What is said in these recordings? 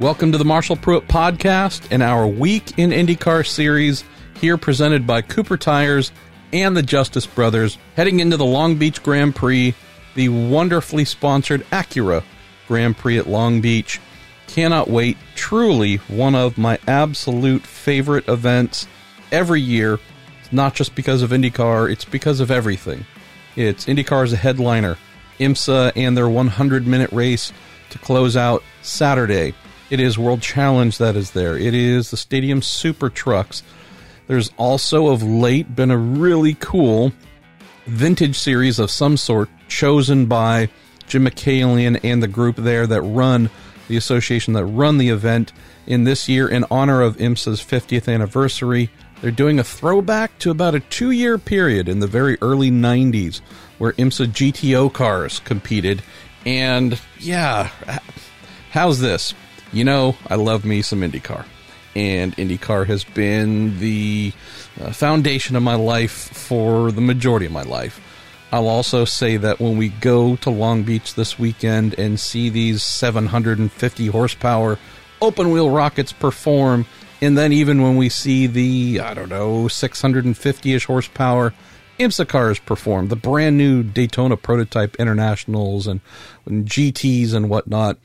Welcome to the Marshall Pruett Podcast and our Week in IndyCar series, here presented by Cooper Tires and the Justice Brothers, heading into the Long Beach Grand Prix, the wonderfully sponsored Acura Grand Prix at Long Beach. Cannot wait. Truly one of my absolute favorite events every year. It's not just because of IndyCar, it's because of everything. It's IndyCar as a headliner, IMSA and their 100 minute race to close out Saturday. It is World Challenge that is there. It is the Stadium Super Trucks. There's also of late been a really cool vintage series of some sort chosen by Jim Michaelian and the group there that run the association that run the event. In this year, in honor of IMSA's 50th anniversary, they're doing a throwback to about a two year period in the very early 90s where IMSA GTO cars competed. And yeah, how's this? You know, I love me some IndyCar. And IndyCar has been the uh, foundation of my life for the majority of my life. I'll also say that when we go to Long Beach this weekend and see these 750 horsepower open wheel rockets perform, and then even when we see the, I don't know, 650 ish horsepower IMSA cars perform, the brand new Daytona Prototype Internationals and, and GTs and whatnot,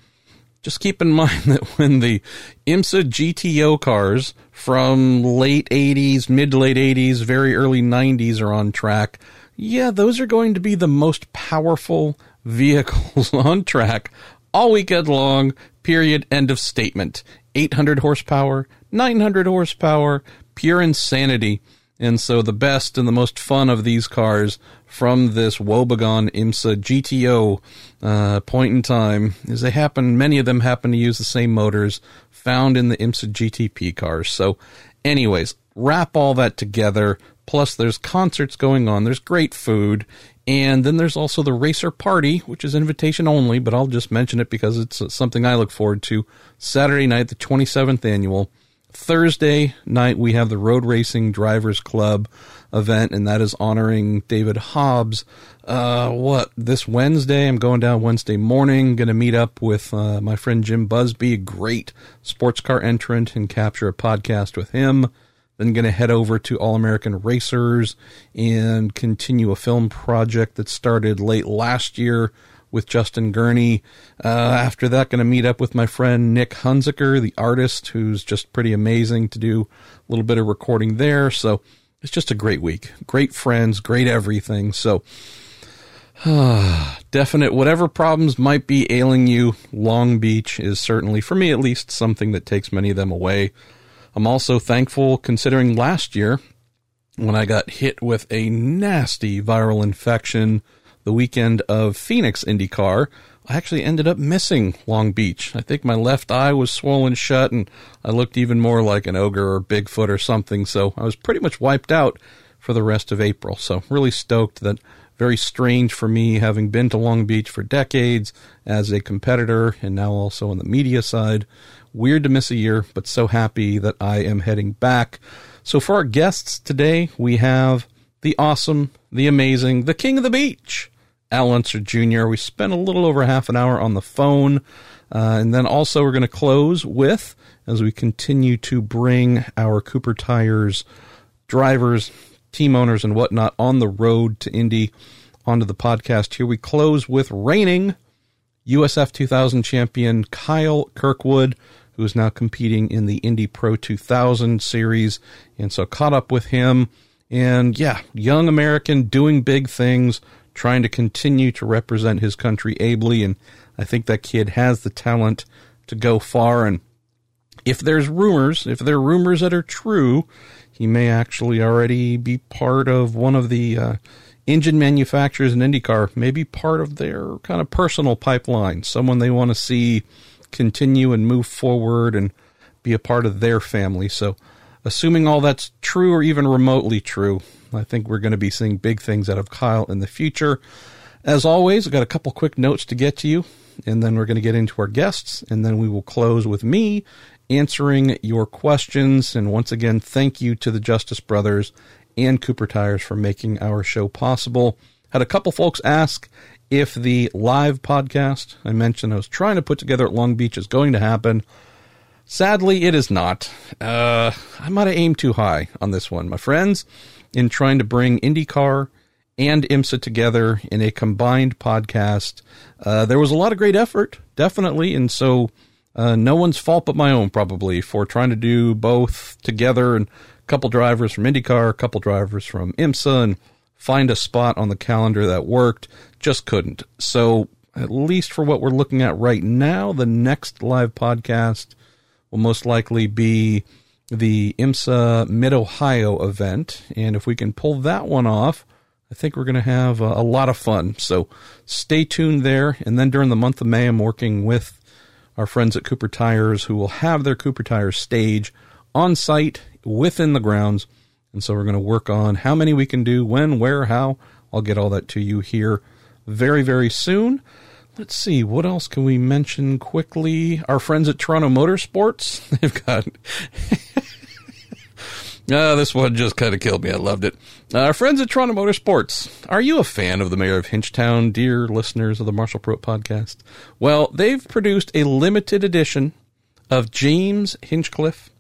just keep in mind that when the IMSA GTO cars from late 80s, mid to late 80s, very early 90s are on track, yeah, those are going to be the most powerful vehicles on track all weekend long, period, end of statement. 800 horsepower, 900 horsepower, pure insanity. And so the best and the most fun of these cars from this Woebegone IMSA GTO uh, point in time is they happen, many of them happen to use the same motors found in the IMSA GTP cars. So, anyways, wrap all that together. Plus, there's concerts going on, there's great food, and then there's also the Racer Party, which is invitation only, but I'll just mention it because it's something I look forward to. Saturday night, the 27th annual. Thursday night, we have the Road Racing Drivers Club event, and that is honoring David Hobbs. Uh, what, this Wednesday? I'm going down Wednesday morning, going to meet up with uh, my friend Jim Busby, a great sports car entrant, and capture a podcast with him. Then going to head over to All American Racers and continue a film project that started late last year with Justin Gurney. Uh, after that, going to meet up with my friend Nick Hunziker, the artist, who's just pretty amazing to do a little bit of recording there. So it's just a great week. Great friends, great everything. So definite, whatever problems might be ailing you, Long Beach is certainly, for me at least, something that takes many of them away. I'm also thankful considering last year when I got hit with a nasty viral infection the weekend of Phoenix IndyCar, I actually ended up missing Long Beach. I think my left eye was swollen shut and I looked even more like an ogre or Bigfoot or something. So I was pretty much wiped out for the rest of April. So really stoked that very strange for me having been to Long Beach for decades as a competitor and now also on the media side. Weird to miss a year, but so happy that I am heading back. So for our guests today, we have the awesome, the amazing, the king of the beach, Al Unser Jr. We spent a little over half an hour on the phone. Uh, and then also, we're going to close with, as we continue to bring our Cooper Tires drivers, team owners, and whatnot on the road to Indy onto the podcast here. We close with reigning USF 2000 champion Kyle Kirkwood, who is now competing in the Indy Pro 2000 series. And so, caught up with him. And yeah, young American doing big things trying to continue to represent his country ably. And I think that kid has the talent to go far. And if there's rumors, if there are rumors that are true, he may actually already be part of one of the uh, engine manufacturers in IndyCar, maybe part of their kind of personal pipeline, someone they want to see continue and move forward and be a part of their family. So, assuming all that's true or even remotely true, I think we're going to be seeing big things out of Kyle in the future. As always, I've got a couple quick notes to get to you, and then we're going to get into our guests, and then we will close with me answering your questions. And once again, thank you to the Justice Brothers and Cooper Tires for making our show possible. Had a couple folks ask if the live podcast I mentioned I was trying to put together at Long Beach is going to happen. Sadly, it is not. Uh, I might have aimed too high on this one, my friends, in trying to bring IndyCar and IMSA together in a combined podcast. Uh, there was a lot of great effort, definitely, and so uh, no one's fault but my own, probably, for trying to do both together and a couple drivers from IndyCar, a couple drivers from IMSA, and find a spot on the calendar that worked. Just couldn't. So, at least for what we're looking at right now, the next live podcast will most likely be the IMSA Mid Ohio event. And if we can pull that one off, I think we're going to have a, a, lot of fun. So stay tuned there. And then during the month of May, I'm working with our friends at Cooper Tires who will have their Cooper Tires stage on site within the grounds. And so we're going to work on how many we can do, when, where, how. I'll get all that to you here very, very soon. Let's see, what else can we mention quickly? Our friends at Toronto Motorsports, they've got. Uh, this one just kind of killed me. I loved it. Uh, our friends at Toronto Motorsports. Are you a fan of the mayor of Hinchtown, dear listeners of the Marshall Pruett podcast? Well, they've produced a limited edition of James Hinchcliffe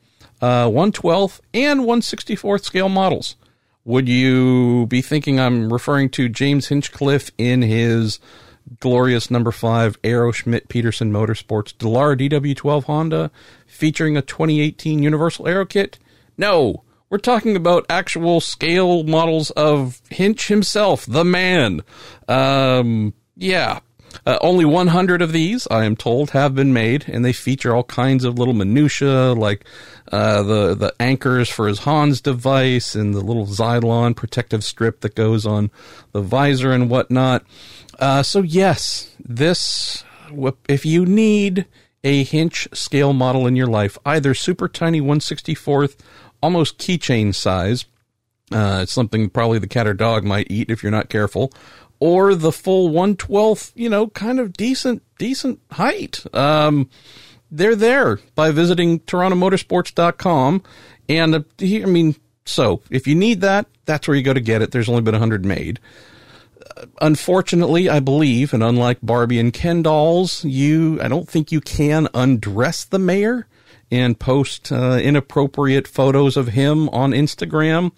uh, 112th and 164th scale models. Would you be thinking I'm referring to James Hinchcliffe in his glorious number five Arrow Schmidt Peterson Motorsports Dallara DW12 Honda featuring a 2018 Universal Aero Kit? No, we're talking about actual scale models of Hinch himself, the man. Um, yeah. Uh, only 100 of these, I am told, have been made, and they feature all kinds of little minutia, like uh, the the anchors for his Hans device and the little Zylon protective strip that goes on the visor and whatnot. Uh, so yes, this if you need a Hinch scale model in your life, either super tiny 164th almost keychain size. Uh, it's something probably the cat or dog might eat if you're not careful. Or the full 112th, you know, kind of decent, decent height. Um, they're there by visiting TorontoMotorsports.com. And uh, I mean, so if you need that, that's where you go to get it. There's only been 100 made. Unfortunately, I believe, and unlike Barbie and Ken dolls, you, I don't think you can undress the mayor and post uh, inappropriate photos of him on Instagram,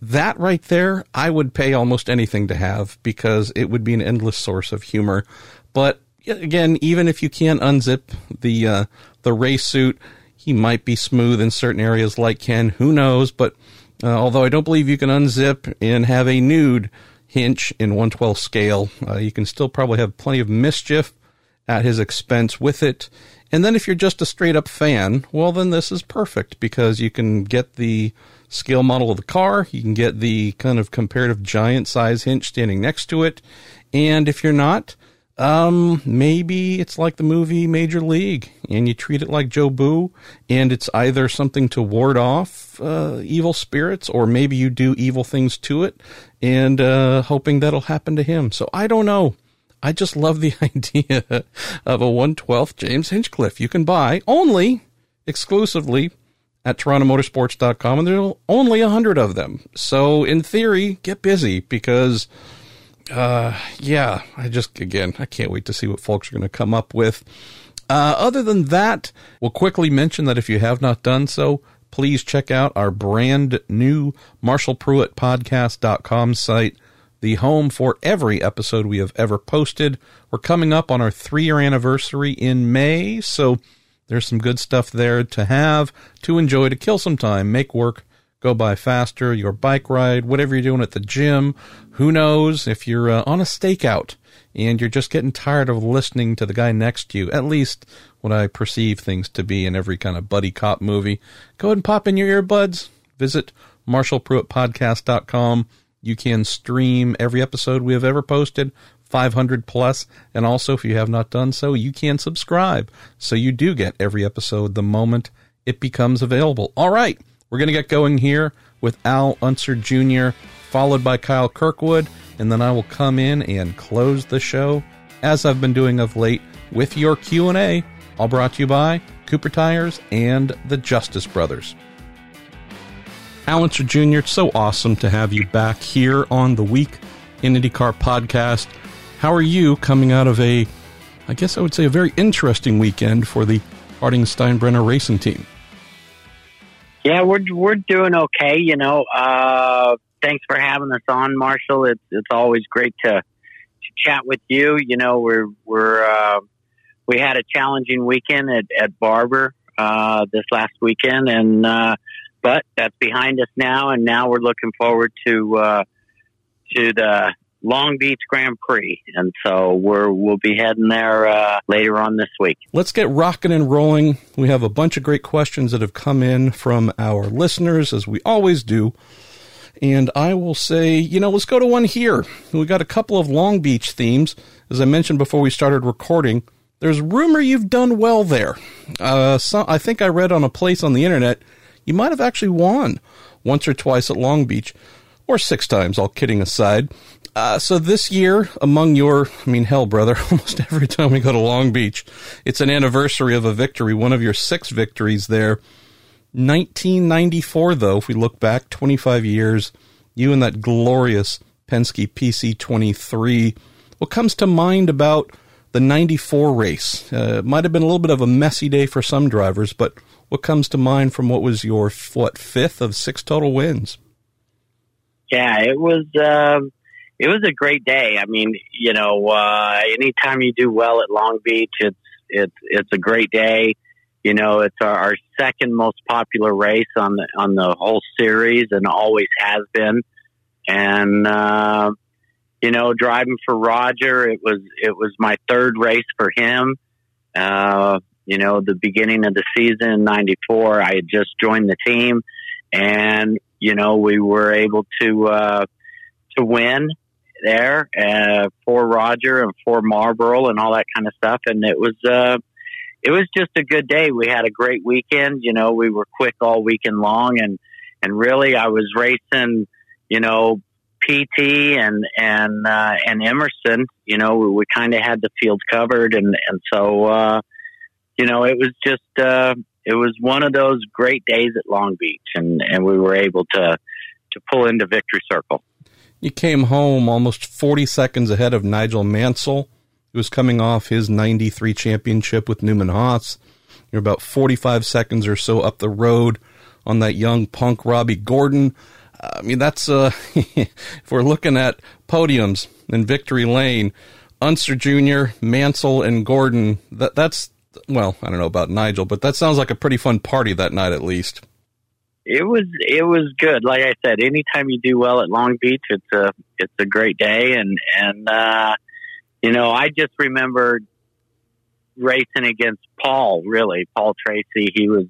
that right there, I would pay almost anything to have because it would be an endless source of humor. But again, even if you can't unzip the uh, the race suit, he might be smooth in certain areas like Ken. Who knows? But uh, although I don't believe you can unzip and have a nude hinch in 112 scale, uh, you can still probably have plenty of mischief at his expense with it. And then if you're just a straight up fan, well, then this is perfect because you can get the scale model of the car, you can get the kind of comparative giant size hinch standing next to it. And if you're not, um, maybe it's like the movie Major League and you treat it like Jobu, and it's either something to ward off, uh, evil spirits or maybe you do evil things to it and, uh, hoping that'll happen to him. So I don't know. I just love the idea of a 112th James Hinchcliffe you can buy only exclusively at torontomotorsports.com and there are only a hundred of them. So in theory, get busy because, uh, yeah, I just, again, I can't wait to see what folks are going to come up with. Uh, other than that, we'll quickly mention that if you have not done so, please check out our brand new MarshallPruettPodcast.com site the home for every episode we have ever posted. We're coming up on our three year anniversary in May, so there's some good stuff there to have, to enjoy, to kill some time, make work go by faster, your bike ride, whatever you're doing at the gym. Who knows if you're uh, on a stakeout and you're just getting tired of listening to the guy next to you, at least what I perceive things to be in every kind of buddy cop movie, go ahead and pop in your earbuds. Visit MarshallPruettPodcast.com you can stream every episode we have ever posted, 500 plus, and also if you have not done so, you can subscribe so you do get every episode the moment it becomes available. All right, we're going to get going here with Al Unser Jr., followed by Kyle Kirkwood, and then I will come in and close the show as I've been doing of late with your Q&A, all brought to you by Cooper Tires and the Justice Brothers. Al Unser Jr., it's so awesome to have you back here on the Week in IndyCar podcast. How are you coming out of a, I guess I would say, a very interesting weekend for the Harding Steinbrenner Racing Team? Yeah, we're we're doing okay. You know, uh, thanks for having us on, Marshall. It's it's always great to to chat with you. You know, we're we're uh, we had a challenging weekend at, at Barber uh, this last weekend, and uh, but that's behind us now, and now we're looking forward to uh, to the Long Beach Grand Prix, and so we're we'll be heading there uh, later on this week. Let's get rocking and rolling. We have a bunch of great questions that have come in from our listeners, as we always do. And I will say, you know, let's go to one here. We got a couple of Long Beach themes, as I mentioned before we started recording. There's rumor you've done well there. Uh, so I think I read on a place on the internet you might have actually won once or twice at Long Beach, or six times, all kidding aside. Uh, so this year, among your, I mean, hell, brother, almost every time we go to Long Beach, it's an anniversary of a victory, one of your six victories there. 1994, though, if we look back 25 years, you and that glorious Penske PC23. What comes to mind about the 94 race? Uh, it might have been a little bit of a messy day for some drivers, but what comes to mind from what was your, what, fifth of six total wins? Yeah, it was. Um it was a great day. I mean, you know, uh, anytime you do well at Long Beach, it's it's it's a great day. You know, it's our, our second most popular race on the on the whole series, and always has been. And uh, you know, driving for Roger, it was it was my third race for him. Uh, you know, the beginning of the season in '94, I had just joined the team, and you know, we were able to uh, to win there uh, for Roger and for Marlboro and all that kind of stuff. And it was uh, it was just a good day. We had a great weekend. You know, we were quick all weekend long, and and really, I was racing. You know, PT and and uh, and Emerson. You know, we, we kind of had the field covered, and and so uh, you know, it was just uh, it was one of those great days at Long Beach, and and we were able to to pull into victory circle. You came home almost 40 seconds ahead of Nigel Mansell, who was coming off his 93 championship with Newman Haas. You're about 45 seconds or so up the road on that young punk Robby Gordon. I mean, that's, uh, if we're looking at podiums in Victory Lane, Unser Jr., Mansell, and Gordon, that, that's, well, I don't know about Nigel, but that sounds like a pretty fun party that night at least it was it was good. Like I said, anytime you do well at Long Beach, it's a it's a great day. And and uh, you know, I just remember racing against Paul. Really, Paul Tracy. He was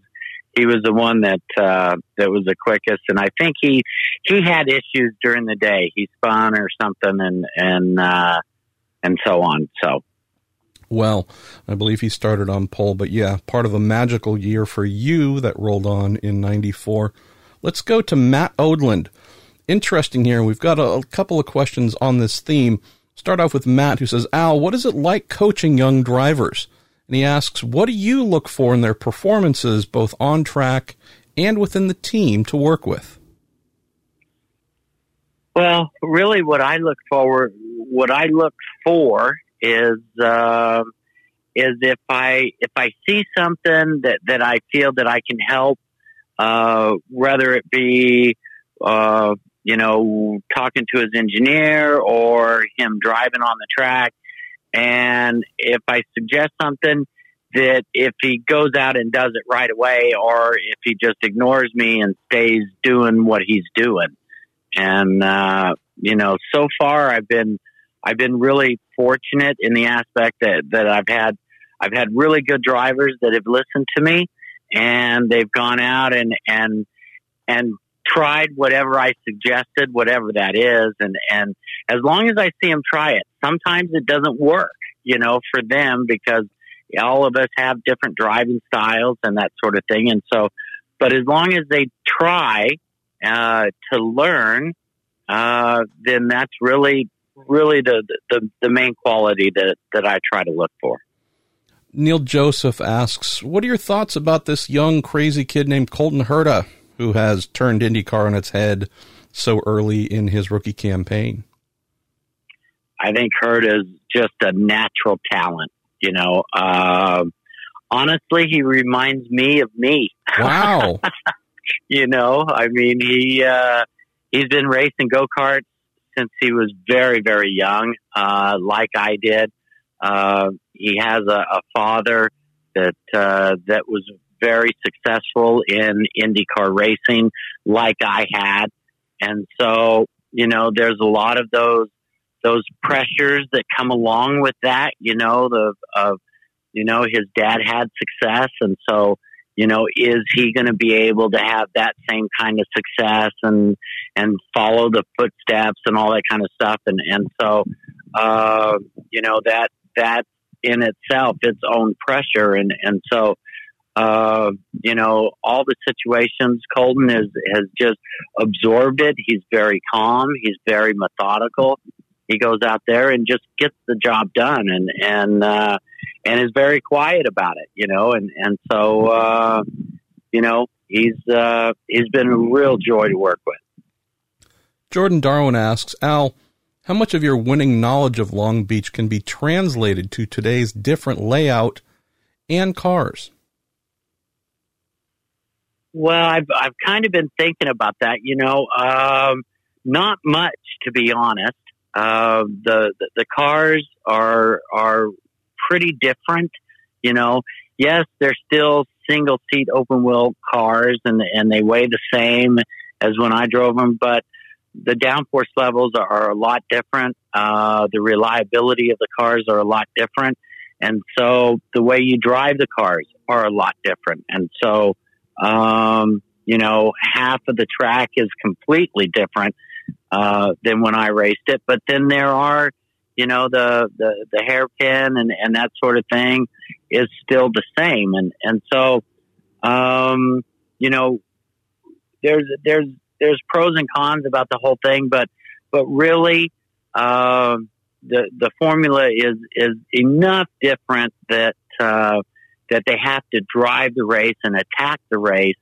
he was the one that uh, that was the quickest, and I think he he had issues during the day. He spun or something, and and uh, and so on. So well. I believe he started on pole, but yeah, part of a magical year for you that rolled on in 94. Let's go to Matt Odland. Interesting here. We've got a, a couple of questions on this theme. Start off with Matt, who says, Al, what is it like coaching young drivers? And he asks, what do you look for in their performances, both on track and within the team to work with? Well, really, what I look forward, what I look for is uh, is if I if I see something that that I feel that I can help, uh, whether it be uh, you know talking to his engineer or him driving on the track, and if I suggest something that if he goes out and does it right away, or if he just ignores me and stays doing what he's doing, and uh, you know, so far I've been I've been really fortunate in the aspect that, that I've had I've had really good drivers that have listened to me and they've gone out and and and tried whatever I suggested, whatever that is, and and as long as I see them try it, sometimes it doesn't work, you know, for them because all of us have different driving styles and that sort of thing, and so, but as long as they try uh, to learn, uh, then that's really really the, the, the main quality that, that I try to look for. Neil Joseph asks, What are your thoughts about this young, crazy kid named Colton Herta who has turned IndyCar on its head so early in his rookie campaign? I think Herta is just a natural talent. You know, uh, honestly, he reminds me of me. Wow. you know, I mean, he uh, he's been racing go karts since he was very, very young, uh, like I did. Uh, he has a, a father that uh, that was very successful in IndyCar racing, like I had, and so you know, there's a lot of those those pressures that come along with that. You know, the of you know his dad had success, and so you know, is he going to be able to have that same kind of success and and follow the footsteps and all that kind of stuff? And and so, uh, you know, that that in itself its own pressure, and and so. Uh, you know, all the situations, Colton has, has just absorbed it. He's very calm. He's very methodical. He goes out there and just gets the job done and, and, uh, and is very quiet about it, you know, and, and so, uh, you know, he's, uh, he's been a real joy to work with. Jordan Darwin asks, Al, how much of your winning knowledge of Long Beach can be translated to today's different layout and cars? Well, I've I've kind of been thinking about that. You know, um, not much to be honest. Uh, the, the the cars are are pretty different. You know, yes, they're still single seat open wheel cars, and and they weigh the same as when I drove them, but the downforce levels are, a lot different. Uh, the reliability of the cars are a lot different, and so the way you drive the cars are a lot different. And so, um, you know, half of the track is completely different uh, than when I raced it. But then there are, you know, the, the, the hairpin and, and that sort of thing is still the same. And, and so, um, you know, there's, there's, there's pros and cons about the whole thing, but, but really, uh, the, the formula is, is enough different that, uh, that they have to drive the race and attack the race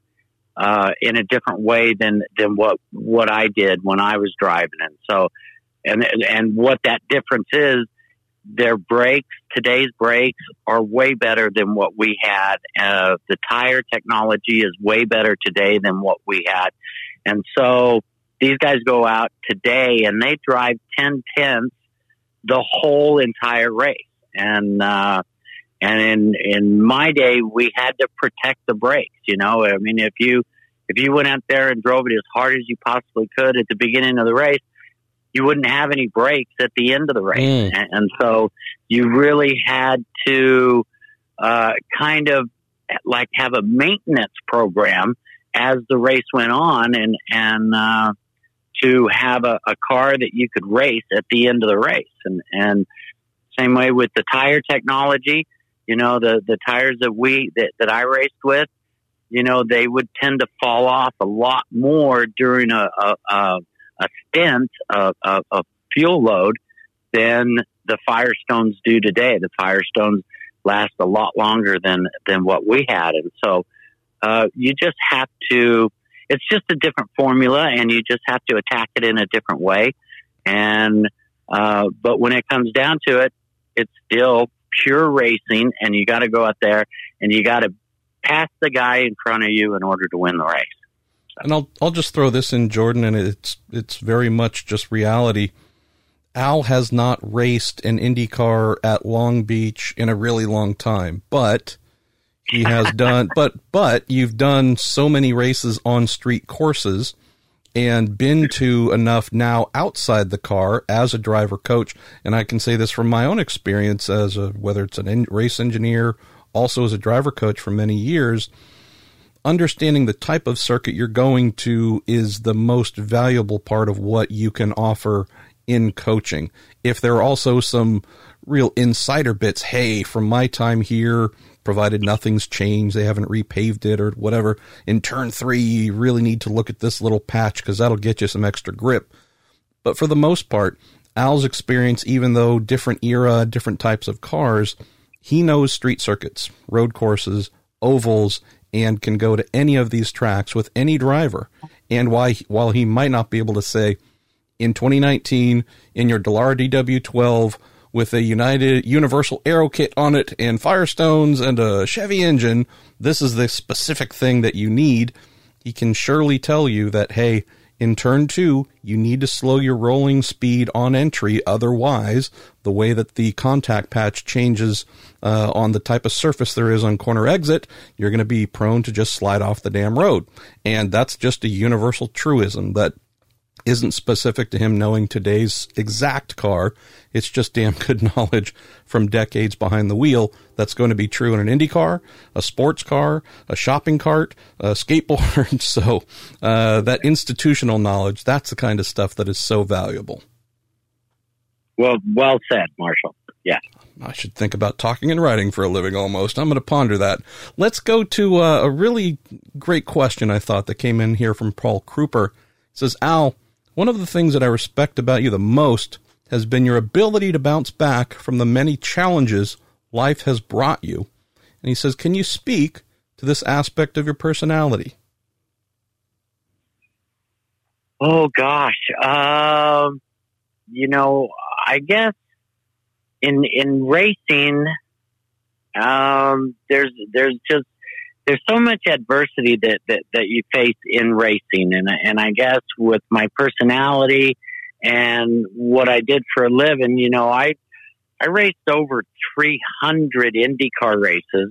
uh, in a different way than than what what I did when I was driving. And so, and and what that difference is, their brakes today's brakes are way better than what we had. Uh, the tire technology is way better today than what we had, and so these guys go out today and they drive ten tenths the whole entire race. And uh, and in in my day, we had to protect the brakes. You know, I mean, if you if you went out there and drove it as hard as you possibly could at the beginning of the race, you wouldn't have any brakes at the end of the race. Mm. And, and, so you really had to uh, kind of like have a maintenance program as the race went on, and and uh, to have a, a car that you could race at the end of the race. And and same way with the tire technology you know, the, the tires that we, that, that I raced with, you know, they would tend to fall off a lot more during a, a, a, a stint of, of, of fuel load than the Firestones do today. The Firestones last a lot longer than, than what we had. And so, uh, you just have to, it's just a different formula and you just have to attack it in a different way. And, uh, but when it comes down to it, it's still pure racing, and you got to go out there and you got to pass the guy in front of you in order to win the race. And I'll I'll just throw this in, Jordan, and it's it's very much just reality. Al has not raced an IndyCar at Long Beach in a really long time, but he has done. but but you've done so many races on street courses and been to enough now outside the car as a driver coach. And I can say this from my own experience as a, whether it's an race engineer, also as a driver coach for many years, understanding the type of circuit you're going to is the most valuable part of what you can offer in coaching. If there are also some real insider bits, hey, from my time here, provided nothing's changed, they haven't repaved it or whatever. In turn three, you really need to look at this little patch because that'll get you some extra grip. But for the most part, Al's experience, even though different era, different types of cars, he knows street circuits, road courses, ovals, and can go to any of these tracks with any driver. And why, while he might not be able to say, in 2019, in your Dallara DW12, with a United Universal Aero kit on it and Firestones and a Chevy engine, this is the specific thing that you need. He can surely tell you that, hey, in turn two, you need to slow your rolling speed on entry. Otherwise, the way that the contact patch changes uh, on the type of surface there is on corner exit, you're going to be prone to just slide off the damn road. And that's just a universal truism that isn't specific to him knowing today's exact car. It's just damn good knowledge from decades behind the wheel that's going to be true in an Indy car, a sports car, a shopping cart, a skateboard. so uh, that institutional knowledge, that's the kind of stuff that is so valuable. Well, well said, Marshall. Yeah. I should think about talking and writing for a living almost. I'm going to ponder that. Let's go to uh, a really great question I thought that came in here from Paul Kruper. It says, Al, one of the things that I respect about you the most has been your ability to bounce back from the many challenges life has brought you. And he says, Can you speak to this aspect of your personality? Oh, gosh. Um, you know, I guess in in racing, um, there's there's just there's so much adversity that, that, that you face in racing. And, and I guess with my personality and what I did for a living, you know, I, I raced over 300 IndyCar races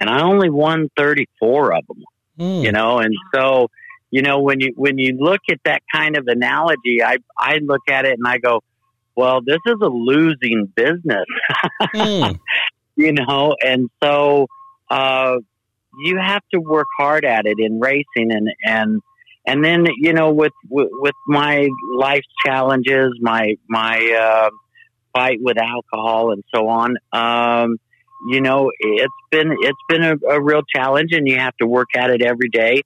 and I only won 34 of them, mm. you know, and so, you know, when you, when you look at that kind of analogy, I, I look at it and I go, well, this is a losing business, mm. you know, and so, uh, you have to work hard at it in racing and and and then you know with with, my life challenges my my uh, fight with alcohol and so on um, you know it's been it's been a, a, real challenge and you have to work at it every day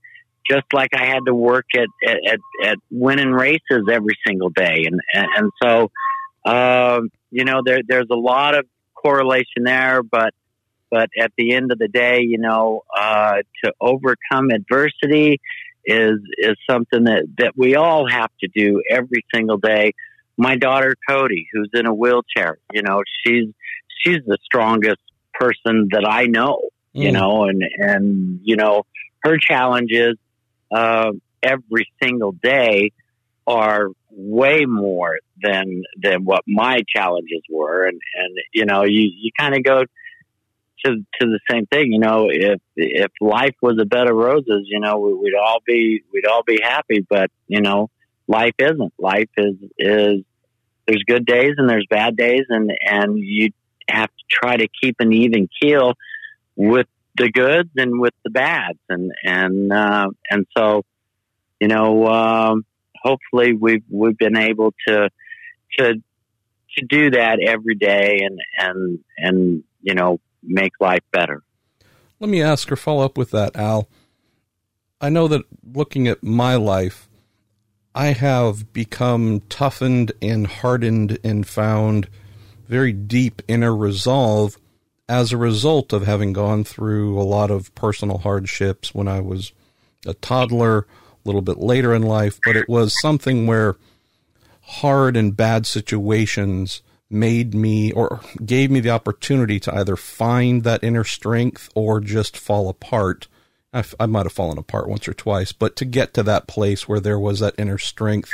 just like I had to work at at, at winning races every single day. And and, and so um, you know there there's a lot of correlation there but but at the end of the day, you know, uh, to overcome adversity is is something that that we all have to do every single day. My daughter Cody, who's in a wheelchair, you know, she's she's the strongest person that I know, mm. you know, and and you know, her challenges uh, every single day are way more than than what my challenges were and and you know you you kind of go to to the same thing. You know, if if life was a bed of roses, you know, we, would all be we'd all be happy. But you know, life isn't. Life is is there's good days and there's bad days, and and you have to try to keep an even keel with the goods and with the bads, and and uh, and so you know, um, hopefully we've we've been able to to to do that every day and and and you know make life better. Let me ask or follow up with that, Al. I know that looking at my life, I have become toughened and hardened and found very deep inner resolve as a result of having gone through a lot of personal hardships when I was a toddler, a little bit later in life, but it was something where hard and bad situations made me or gave me the opportunity to either find that inner strength or just fall apart. I, I might have fallen apart once or twice, but to get to that place where there was that inner strength,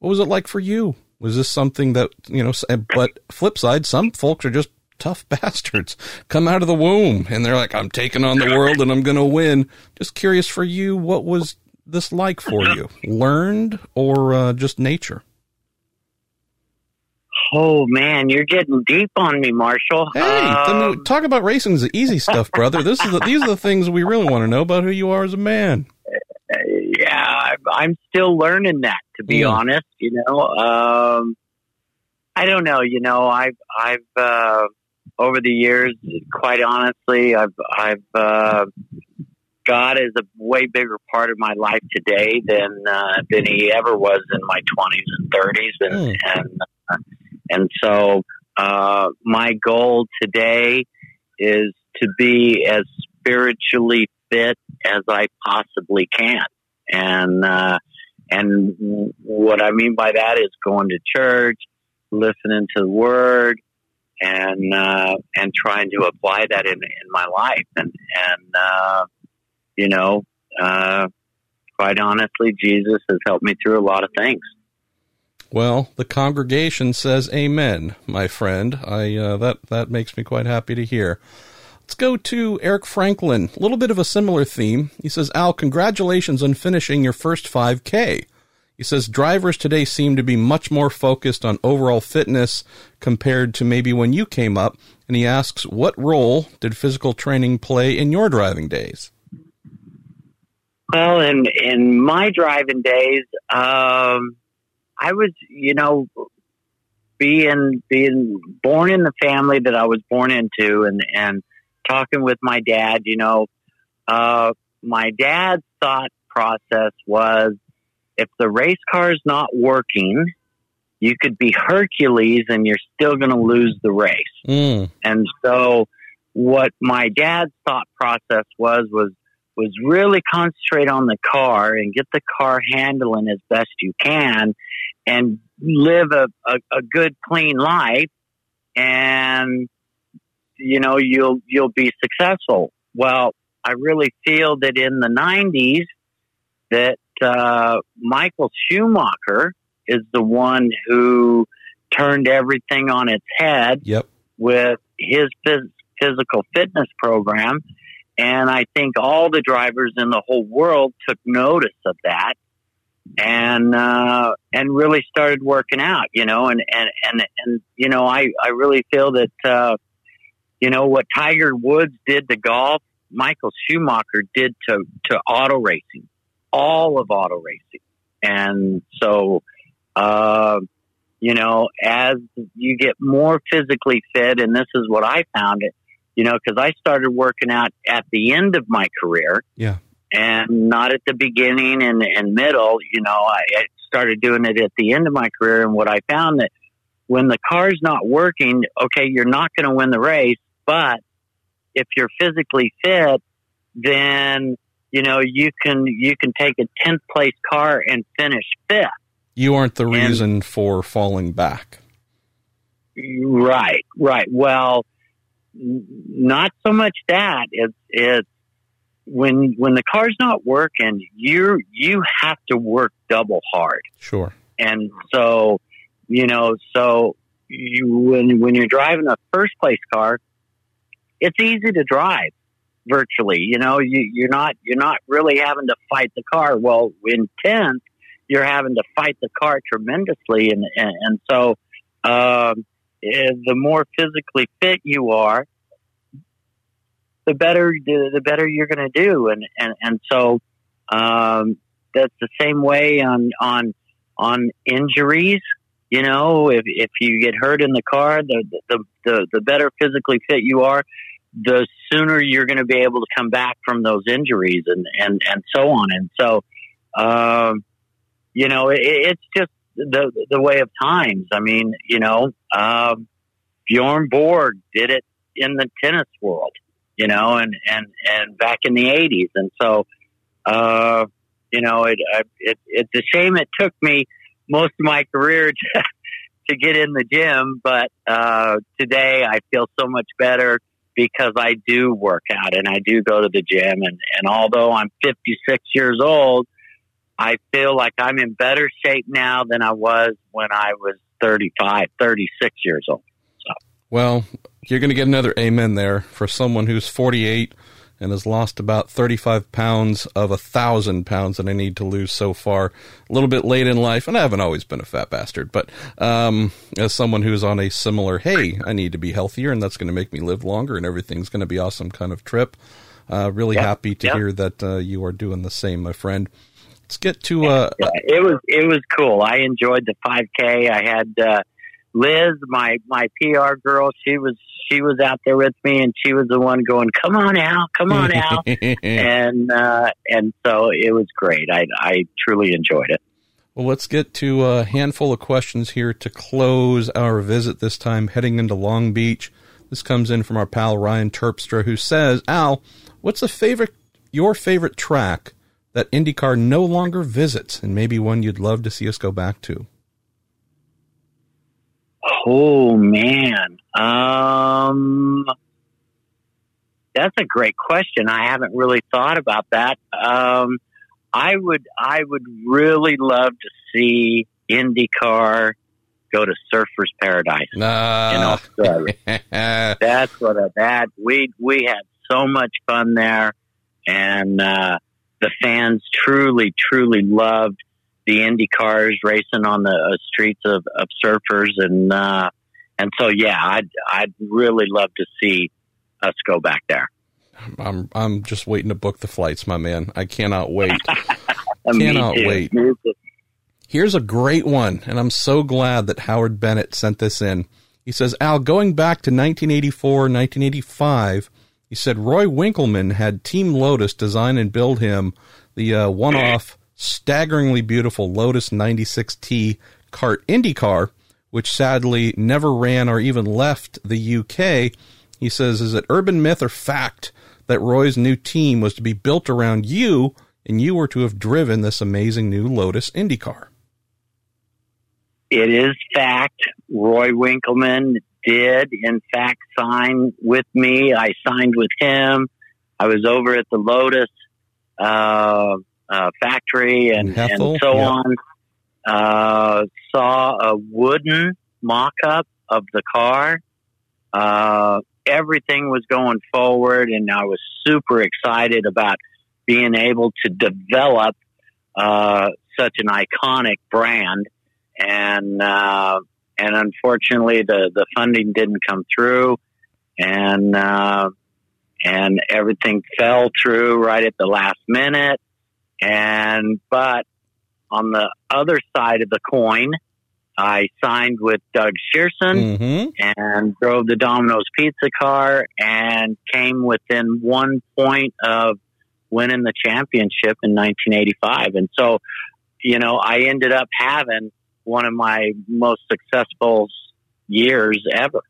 what was it like for you? Was this something that, you know, but flip side, some folks are just tough bastards come out of the womb and they're like, I'm taking on the world and I'm going to win. Just curious for you, what was this like for you? Learned or uh, just nature? Oh man, you're getting deep on me, Marshall. Hey, um, talk about racing is the easy stuff, brother. This is the, these are the things we really want to know about who you are as a man. Yeah, I'm still learning that. To be yeah. honest, you know, um, I don't know. You know, I've I've uh, over the years, quite honestly, I've I've uh, God is a way bigger part of my life today than uh, than He ever was in my 20s and 30s, and mm. and uh, and so, uh, my goal today is to be as spiritually fit as I possibly can. And, uh, and what I mean by that is going to church, listening to the Word, and uh, and trying to apply that in in my life. And and uh, you know, uh, quite honestly, Jesus has helped me through a lot of things. Well, the congregation says Amen, my friend. I uh, that that makes me quite happy to hear. Let's go to Eric Franklin. A little bit of a similar theme. He says, Al, congratulations on finishing your first 5K. He says drivers today seem to be much more focused on overall fitness compared to maybe when you came up. And he asks, what role did physical training play in your driving days? Well, in in my driving days, um, I was, you know, being being born in the family that I was born into, and and talking with my dad, you know, uh, my dad's thought process was if the race car is not working, you could be Hercules and you're still going to lose the race. Mm. And so, what my dad's thought process was was was really concentrate on the car and get the car handling as best you can, and live a, a, a good, clean life. And you know you'll you'll be successful. Well, I really feel that in the '90s that uh, Michael Schumacher is the one who turned everything on its head Yep. with his phys- physical fitness program. And I think all the drivers in the whole world took notice of that and, uh, and really started working out, you know, and, and, and, and, you know, I, I really feel that, uh, you know, what Tiger Woods did to golf, Michael Schumacher did to, to auto racing, all of auto racing. And so, uh, you know, as you get more physically fit, and this is what I found it, you know, because I started working out at the end of my career Yeah. And not at the beginning and, and middle. You know, I, I started doing it at the end of my career. And what I found that when the car's not working, okay, you're not going to win the race, but if you're physically fit, then you know you can you can take a tenth place car and finish fifth. You aren't the And- reason for falling back. Right, right. Well, n- not so much that. It's it's when when the car's not working, you you have to work double hard, Sure. and so you know, so you when when you're driving a first place car, it's easy to drive virtually. You know, you you're not you're not really having to fight the car. Well, in tenth, you're having to fight the car tremendously, and and, and so. Um, eh, the more physically fit you are, the better the, the better you're going to do, and and and so um, that's the same way on on on injuries. You know, if if you get hurt in the car, the the the, the better physically fit you are, the sooner you're going to be able to come back from those injuries, and and and so on. And so, um, you know, it, it's just the the way of times. I mean, you know, um, Bjorn Borg did it in the tennis world, you know, and and and back in the '80s, and so, uh, you know, it, I- it it's a shame it took me most of my career to, to get in the gym, but uh, today I feel so much better because I do work out and I do go to the gym, and and although I'm 56 years old. I feel like I'm in better shape now than I was when I was 35, 36 years old. So. Well, you're going to get another amen there for someone who's 48 and has lost about 35 pounds of a thousand pounds that I need to lose so far. A little bit late in life, and I haven't always been a fat bastard, but um, as someone who's on a similar, hey, I need to be healthier, and that's going to make me live longer, and everything's going to be awesome kind of trip. Uh, really happy to hear that uh, you are doing the same, my friend. Let's get to uh, Yeah, it was it was cool. I enjoyed the 5K. I had uh, Liz, my my PR girl. She was she was Al there with me, and she was the one going, "Come on, Al, come on, out," and uh, and so it was great. I I truly enjoyed it. Well, let's get to a handful of questions here to close our visit this time, heading into Long Beach. This comes in from our pal Ryan Terpstra, who says, Al, what's a favorite, your favorite track that IndyCar no longer visits, and maybe one you'd love to see us go back to? Oh man, um, that's a great question. I haven't really thought about that. Um, I would, I would really love to see IndyCar go to Surfers Paradise in Australia. that's what a, that we we had so much fun there, and uh, the fans truly, truly loved the Indy cars racing on the uh, streets of, of surfers, and uh, and so yeah, I'd I'd really love to see us go back there. I'm I'm just waiting to book the flights, my man. I cannot wait. cannot wait. Here's a great one, and I'm so glad that Howard Bennett sent this in. He says, Al, going back to 1984, 1985, he said Roy Winkelmann had Team Lotus design and build him the uh, one off, staggeringly beautiful Lotus 96T CART Indy car, which sadly never ran or even left the UK. He says, Is it urban myth or fact that Roy's new team was to be built around you and you were to have driven this amazing new Lotus Indy car? It is fact. Roy Winkelmann did, in fact, sign with me. I signed with him. I was over at the Lotus uh, uh, factory and, and so yeah. on. Uh, saw a wooden mock up of the car. Uh, everything was going forward, and I was super excited about being able to develop uh, such an iconic brand and uh, and unfortunately the the funding didn't come through, and uh, and everything fell through right at the last minute. And but on the other side of the coin, I signed with Doug Shierson mm-hmm. and drove the Domino's Pizza car and came within one point of winning the championship in 1985. And so, you know, I ended up having one of my most successful years ever.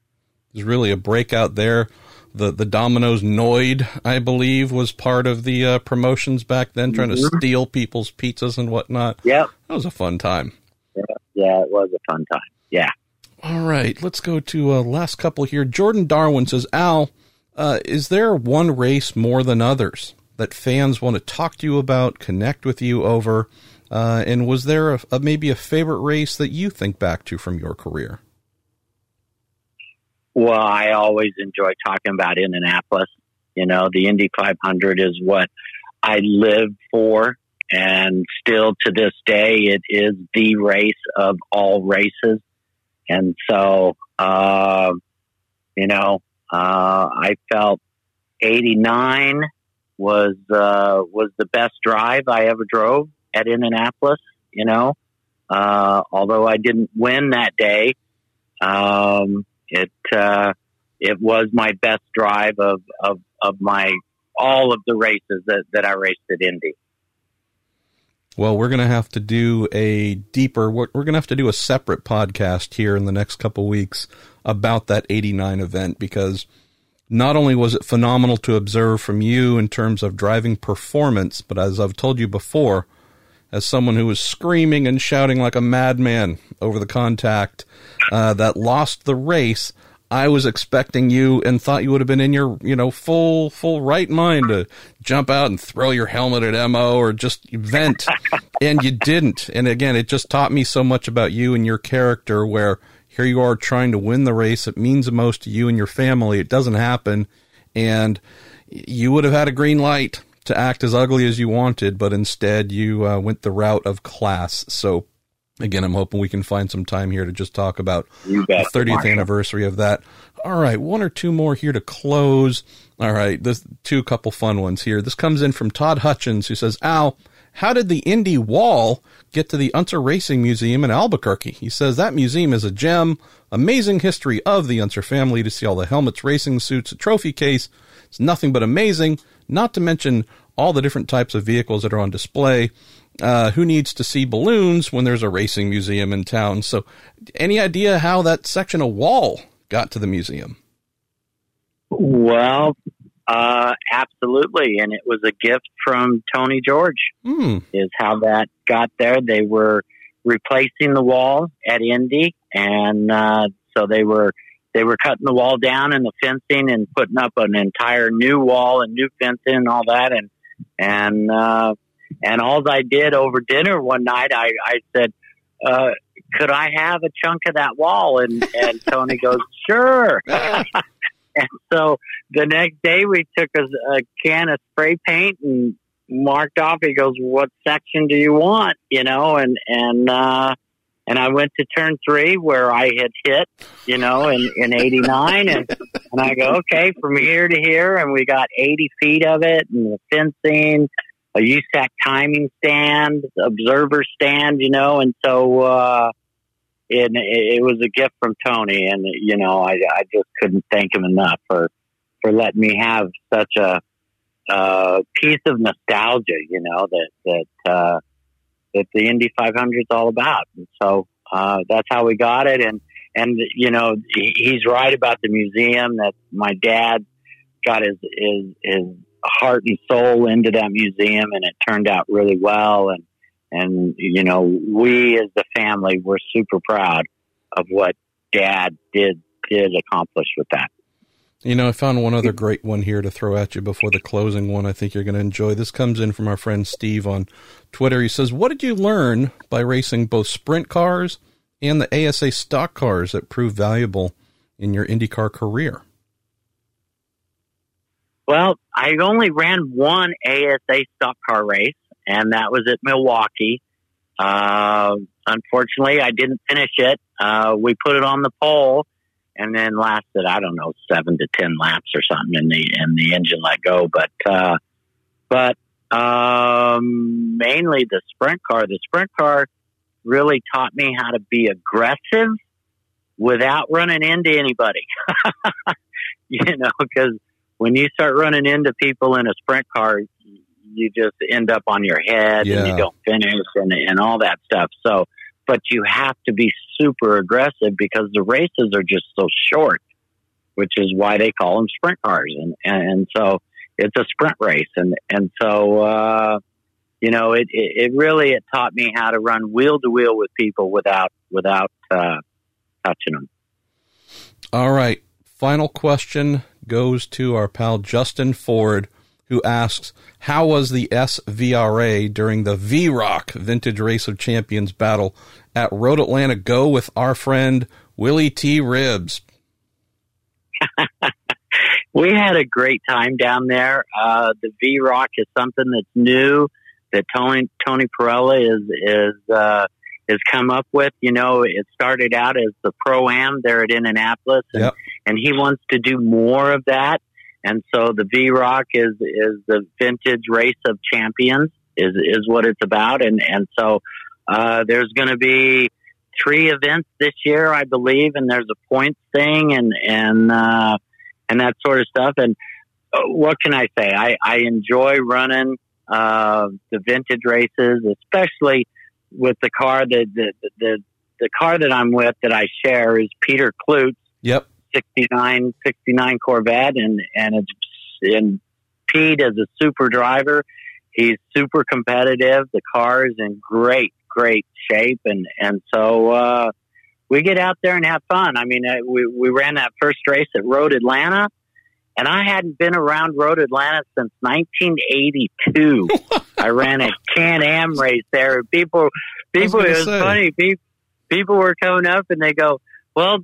There's really a breakout there. The the Domino's Noid, I believe, was part of the uh, promotions back then, trying mm-hmm. to steal people's pizzas and whatnot. Yeah, that was a fun time. Yeah, yeah, it was a fun time. Yeah. All right, let's go to uh, last couple here. Jordan Darwin says, Al, uh, is there one race more than others that fans want to talk to you about, connect with you over? Uh, and was there a, a, maybe a favorite race that you think back to from your career? Well, I always enjoy talking about Indianapolis. You know, the Indy 500 is what I live for. And still to this day, it is the race of all races. And so, uh, you know, uh, I felt 89 was, uh, was the best drive I ever drove at Indianapolis, you know. Uh, although I didn't win that day, um, it uh, it was my best drive of, of, of my all of the races that, that I raced at Indy. Well, we're going to have to do a deeper, we're, we're going to have to do a separate podcast here in the next couple weeks about that 89 event because not only was it phenomenal to observe from you in terms of driving performance, but as I've told you before, as someone who was screaming and shouting like a madman over the contact uh, that lost the race. I was expecting you and thought you would have been in your, you know, full full right mind to jump out and throw your helmet at Mo or just vent, and you didn't. And again, it just taught me so much about you and your character. Where here you are trying to win the race, it means the most to you and your family. It doesn't happen, and you would have had a green light to act as ugly as you wanted, but instead you uh, went the route of class. So, again, I'm hoping we can find some time here to just talk about the 30th anniversary of that. All right, one or two more here to close. All right, this two couple fun ones here. This comes in from Todd Hutchins, who says, "Al, how did the Indy Wall get to the Unser Racing Museum in Albuquerque?" He says that museum is a gem, amazing history of the Unser family. To see all the helmets, racing suits, a trophy case, it's nothing but amazing not to mention all the different types of vehicles that are on display. Uh, who needs to see balloons when there's a racing museum in town? So, any idea how that section of wall got to the museum? Well, uh, absolutely, and it was a gift from Tony George. Mm. Is how that got there. They were replacing the wall at Indy, and uh, So they were they were cutting the wall down and the fencing and putting up an entire new wall and new fencing and all that. And and uh, and all I did over dinner one night, I I said. Uh, could I have a chunk of that wall? And, and Tony goes, sure. and so the next day we took a, a can of spray paint and marked off. He goes, "What section do you want?" You know, and and uh, and I went to turn three where I had hit, you know, in in '89, and and I go, "Okay, from here to here," and we got 80 feet of it, and the fencing, a USAC timing stand, observer stand, you know, and so. uh it, it was a gift from Tony, and you know I, I just couldn't thank him enough for for letting me have such a uh, piece of nostalgia, you know, that, that, uh, that the Indy 500 is all about. And so, uh, that's how we got it. And, and, you know, he's right about the museum that my dad got his, his, his heart and soul into that museum and it turned out really well. And, and, you know, we as the family, we're super proud of what dad did, did accomplish with that. You know, I found one other great one here to throw at you before the closing one I think you're going to enjoy. This comes in from our friend Steve on Twitter. He says, What did you learn by racing both sprint cars and the ASA stock cars that proved valuable in your IndyCar career? Well, I only ran one ASA stock car race, and that was at Milwaukee. Uh, unfortunately, I didn't finish it. Uh, we put it on the pole and then lasted I don't know seven to ten laps or something, and the and the engine let go. But uh, but um, mainly the sprint car. The sprint car really taught me how to be aggressive without running into anybody. you know, because when you start running into people in a sprint car, you just end up on your head yeah. and you don't finish and, and all that stuff. So but you have to be super aggressive because the races are just so short, which is why they call them sprint cars. And, and so it's a sprint race. And, and so, uh, you know, it, it, it, really, it taught me how to run wheel to wheel with people without, without, uh, touching them. All right. Final question goes to our pal Justin Ford who asks, How was the SVRA during the VROC Vintage Race of Champions battle at Road Atlanta Go with our friend Willy T. Ribbs? we had a great time down there. Uh, the VROC is something that's new that Tony Tony Parella is is uh, has come up with. You know, it started out as the pro am there at Indianapolis, and, yep. and he wants to do more of that. And so the VROC is is the vintage race of champions is is what it's about. And and so uh, there's going to be three events this year, I believe, and there's a points thing and and uh, and that sort of stuff. And uh, what can I say? I I enjoy running uh, the vintage races, especially with the car that the, the the car that I'm with that I share is Peter Klutt. Yep 69, 69 Corvette, and and it's and Pete is a super driver. He's super competitive. The car is in great, great shape, and and so uh, we get out there and have fun. I mean, uh, we we ran that first race at Road Atlanta, and I hadn't been around Road Atlanta since 1982. I ran a Can Am race there. People, people, it was say. funny. People, people were coming up and they go, "Well,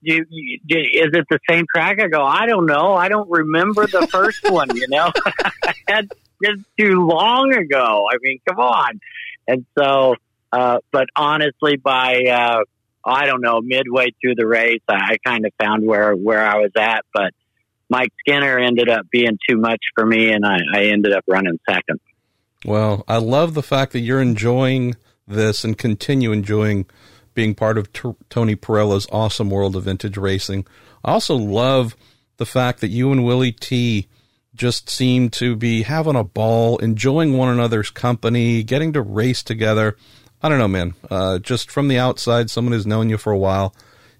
you, you, is it the same track? I go, I don't know. I don't remember the first one, you know, that's just too long ago. I mean, come on. And so, uh, but honestly, by, uh, I don't know, midway through the race, I, I kind of found where, where I was at, but Mike Skinner ended up being too much for me and I, I ended up running second. Well, I love the fact that you're enjoying this and continue enjoying being part of T- Tony Parella's awesome world of vintage racing. I also love the fact that you and Willy T just seem to be having a ball, enjoying one another's company, getting to race together. I don't know, man. Uh, just from the outside, someone who's known you for a while,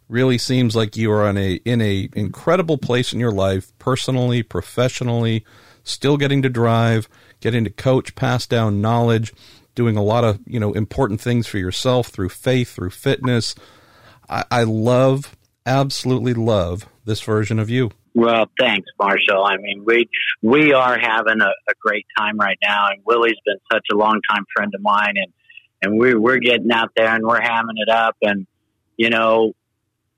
really seems like you are in a in a incredible place in your life, personally, professionally, still getting to drive, getting to coach, pass down knowledge doing a lot of you know important things for yourself through faith, through fitness. I, I love absolutely love this version of you. Well, thanks, Marshall. I mean, we we are having a, a great time right now, and Willy's been such a long time friend of mine, and and we we're getting out there and we're hamming it up, and you know,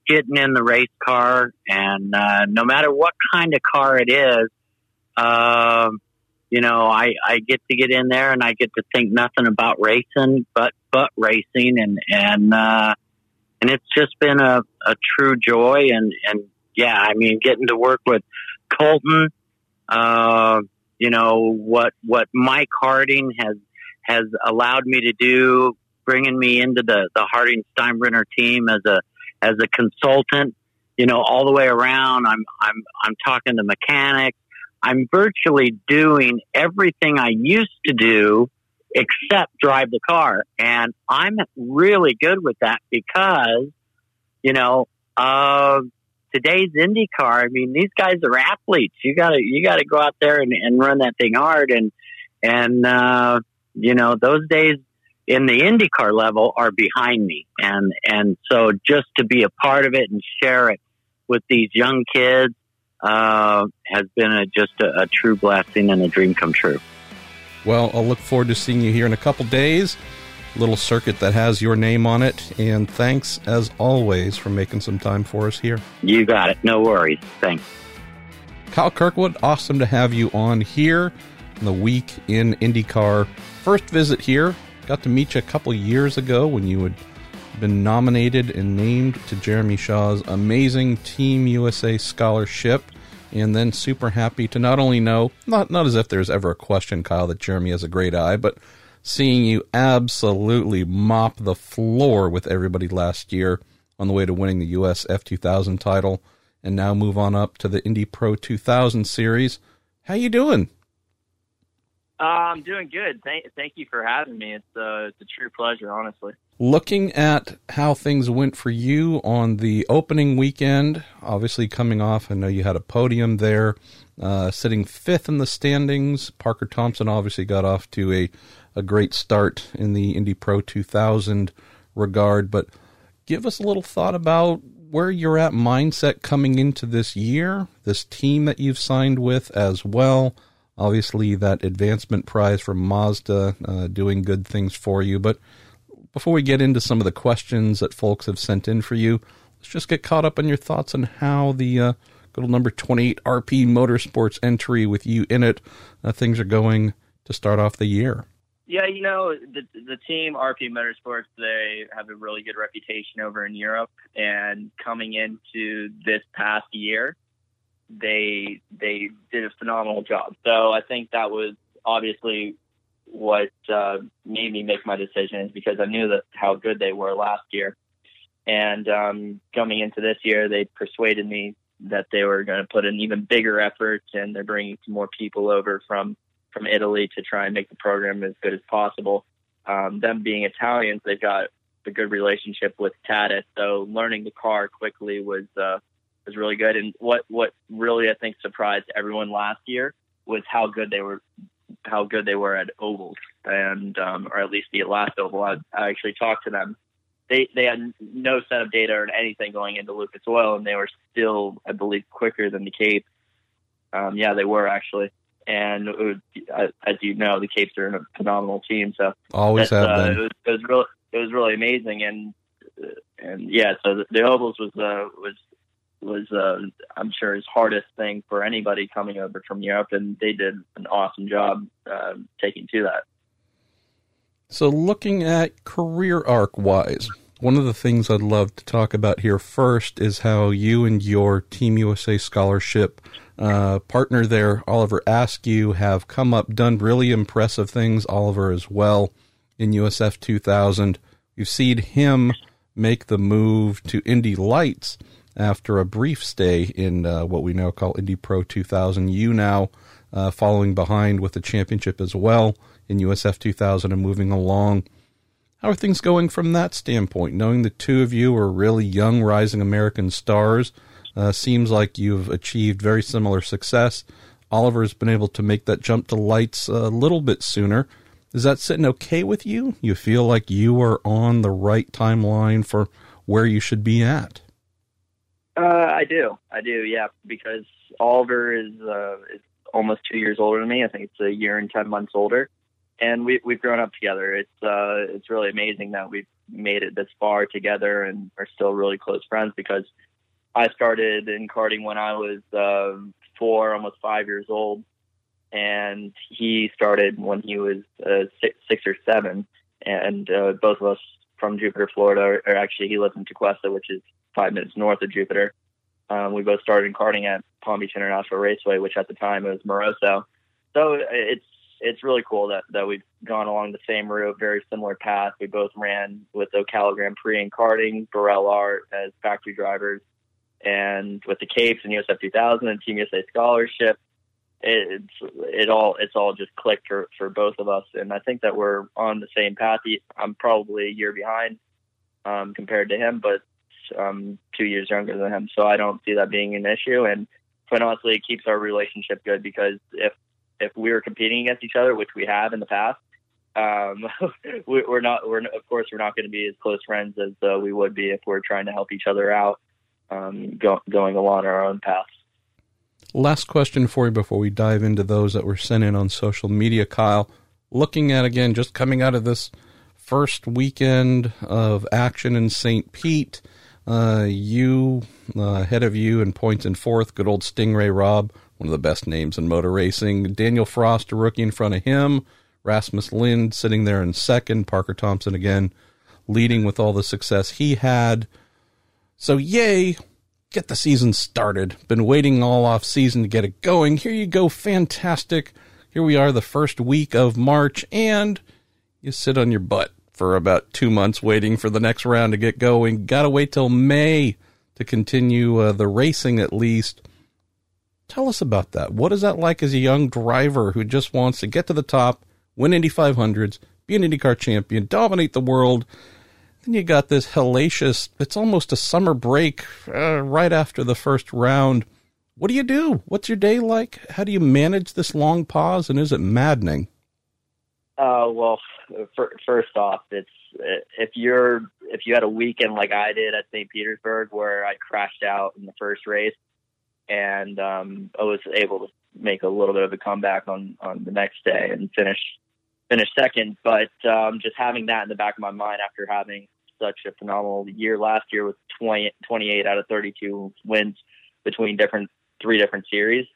getting in the race car, and uh, no matter what kind of car it is, um, you know, I I get to get in there and I get to think nothing about racing, but but racing, and and uh, and it's just been a a true joy, and and yeah, I mean, getting to work with Colton, uh, you know, what, what Mike Harding has, has allowed me to do, bringing me into the, the Harding Steinbrenner team as a, as a consultant, you know, all the way around. I'm, I'm, I'm talking to mechanics. I'm virtually doing everything I used to do except drive the car. And I'm really good with that because, you know, uh, today's IndyCar, I mean, these guys are athletes. You gotta, you gotta go out there and, and run that thing hard. And, and, uh, you know, those days in the IndyCar level are behind me. And, and so just to be a part of it and share it with these young kids, uh, has been a, just a, a true blessing and a dream come true. Well, I'll look forward to seeing you here in a couple days little circuit that has your name on it. And thanks, as always, for making some time for us here. You got it. No worries. Thanks. Kyle Kirkwood, awesome to have you on here in the week in IndyCar. First visit here. Got to meet you a couple years ago when you had been nominated and named to Jeremy Shaw's amazing Team USA scholarship. And then super happy to not only know, not, not as if there's ever a question, Kyle, that Jeremy has a great eye, but seeing you absolutely mop the floor with everybody last year on the way to winning the US F2000 title and now move on up to the Indy Pro 2000 series. How you doing? Uh, I'm doing good. Thank, thank you for having me. It's, uh, it's a true pleasure, honestly. Looking at how things went for you on the opening weekend, obviously coming off, I know you had a podium there, uh, sitting fifth in the standings. Parker Thompson obviously got off to a a great start in the Indy Pro 2000 regard. But give us a little thought about where you're at mindset coming into this year, this team that you've signed with as well. Obviously, that advancement prize from Mazda uh, doing good things for you. But before we get into some of the questions that folks have sent in for you, let's just get caught up on your thoughts on how the uh, good number 28 RP Motorsports entry with you in it, uh, things are going to start off the year. Yeah, you know, the the team RP Motorsports, they have a really good reputation over in Europe and coming into this past year, they they did a phenomenal job. So I think that was obviously what uh, made me make my decisions because I knew that how good they were last year. And um, coming into this year, they persuaded me that they were going to put an even bigger effort and they're bringing some more people over from from Italy to try and make the program as good as possible. Um, them being Italians, they've got a good relationship with Tatuus, so learning the car quickly was uh, was really good. And what what really I think surprised everyone last year was how good they were how good they were at ovals, and um, or at least the last oval. I, I actually talked to them. They they had no set of data or anything going into Lucas Oil, and they were still, I believe, quicker than the Cape. Um, yeah, they were actually and was, as you know, the Capes are a phenomenal team. So always have uh, been. It was, it was really it was really amazing, and and yeah, so the, the ovals was uh, was was uh, I'm sure his hardest thing for anybody coming over from Europe, and they did an awesome job uh, taking to that. So, looking at career arc wise, one of the things I'd love to talk about here first is how you and your Team USA scholarship uh, partner there, Oliver Askew, have come up, done really impressive things. Oliver as well in USF 2000. You've seen him make the move to Indy Lights after a brief stay in uh, what we now call Indy Pro 2000. You now uh, following behind with the championship as well in USF 2000 and moving along. How are things going from that standpoint? Knowing the two of you are really young, rising American stars uh, seems like you've achieved very similar success. Oliver's been able to make that jump to lights a little bit sooner. Is that sitting okay with you? You feel like you are on the right timeline for where you should be at? Uh, I do, I do, yeah, because Oliver is uh, is almost two years older than me. I think it's a year and ten months older, and we we've grown up together. It's uh, it's really amazing that we've made it this far together and are still really close friends because I started in karting when I was uh, four, almost five years old, and he started when he was uh, six, six or seven. And uh, both of us from Jupiter, Florida, or actually he lives in Tequesta, which is five minutes north of Jupiter. Um, we both started in karting at Palm Beach International Raceway, which at the time was Moroso. So it's it's really cool that that we've gone along the same route, very similar path. We both ran with Ocala Grand Prix in karting, Birel ART as factory drivers, and with the Capes and USF 2000 and Team USA scholarship, it's it all it's all just clicked for for both of us, and I think that we're on the same path. I'm probably a year behind um, compared to him, but um, two years younger than him, so I don't see that being an issue. And quite honestly, it keeps our relationship good because if if we were competing against each other, which we have in the past, um, we, are not. We're of course we're not going to be as close friends as uh, we would be if we're trying to help each other out, um, go, going along our own paths. Last question for you before we dive into those that were sent in on social media, Kyle. Looking at again, just coming out of this first weekend of action in St. Pete, uh, you uh, ahead of you in points and fourth, good old Sting Ray Robb, one of the best names in motor racing. Daniel Frost, a rookie in front of him. Rasmus Lindh sitting there in second. Parker Thompson again leading with all the success he had. So, yay, get the season started. Been waiting all off season to get it going. Here you go. Fantastic. Here we are, the first week of March, and you sit on your butt for about two months waiting for the next round to get going. Gotta wait till May to continue uh, the racing at least. Tell us about that. What is that like as a young driver who just wants to get to the top, win Indy 500s, be an IndyCar champion, dominate the world, then you got this hellacious, it's almost a summer break uh, right after the first round. What do you do? What's your day like? How do you manage this long pause, and is it maddening? Uh, well, for, first off, it's if you're if you had a weekend like I did at St. Petersburg where I crashed out in the first race, and um, I was able to make a little bit of a comeback on on the next day and finish finished second. But um, just having that in the back of my mind after having such a phenomenal year last year with 20, 28 out of 32 wins between different three different series.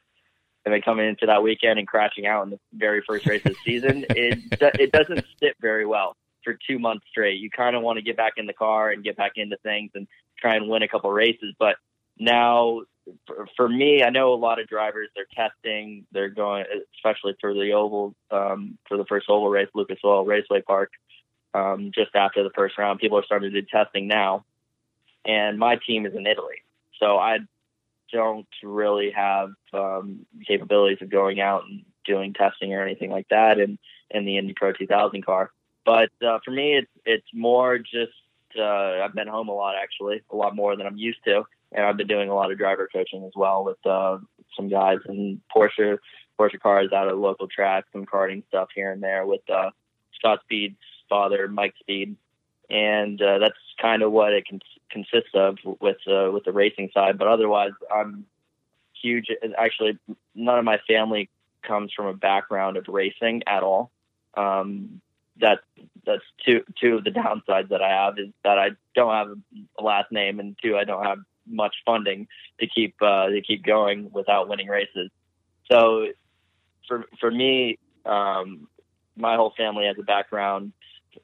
And then coming into that weekend and crashing out in the very first race of the season, it it doesn't sit very well for two months straight. You kind of want to get back in the car and get back into things and try and win a couple races. But now for, me, I know a lot of drivers. They're testing. They're going, especially for the oval, um, for the first oval race, Lucas Oil Raceway Park. Um, just after the first round, people are starting to do testing now, and my team is in Italy, so I don't really have um, capabilities of going out and doing testing or anything like that in in the Indy Pro 2000 car. But uh, for me, it's it's more just uh, I've been home a lot actually, a lot more than I'm used to and I've been doing a lot of driver coaching as well with uh, some guys in Porsche Porsche cars out of local tracks, some karting stuff here and there with uh, Scott Speed's father, Mike Speed, and uh, that's kind of what it con- consists of with uh, with the racing side. But otherwise, I'm huge. Actually, none of my family comes from a background of racing at all. Um, that that's two two of the downsides that I have is that I don't have a last name, and two, I don't have much funding to keep uh, to keep going without winning races. So for for me, um, my whole family has a background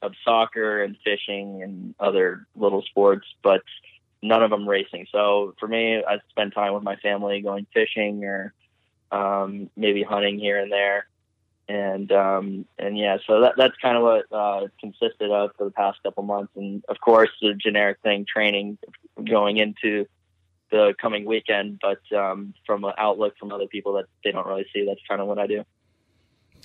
of soccer and fishing and other little sports, but none of them racing. So for me, I spend time with my family going fishing or um, maybe hunting here and there. And um, and yeah, so that that's kind of what uh, consisted of for the past couple months, and of course the generic thing, training going into the coming weekend, but um, from an outlook from other people that they don't really see, that's kind of what I do.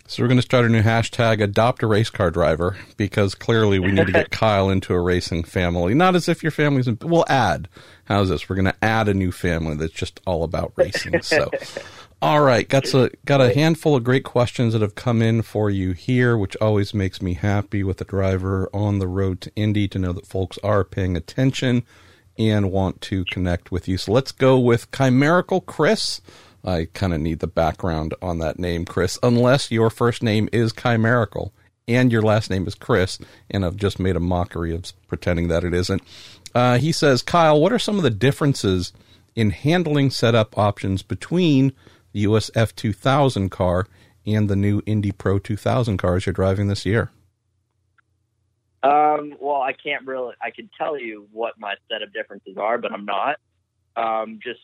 So we're going to start a new hashtag: adopt a race car driver, because clearly we need to get Kyle into a racing family. Not as if your family's. In, we'll add. How's this? We're going to add a new family that's just all about racing. So, all right, got a got a handful of great questions that have come in for you here, which always makes me happy with a driver on the road to Indy to know that folks are paying attention and want to connect with you. So let's go with Chimerical Chris. I kind of need the background on that name, Chris, unless your first name is Chimerical and your last name is Chris, and I've just made a mockery of pretending that it isn't. Uh, he says, Kyle, what are some of the differences in handling setup options between the US F2000 car and the new Indy Pro 2000 cars you're driving this year? Um, well, I can't really. I can tell you what my set of differences are, but I'm not. Um, just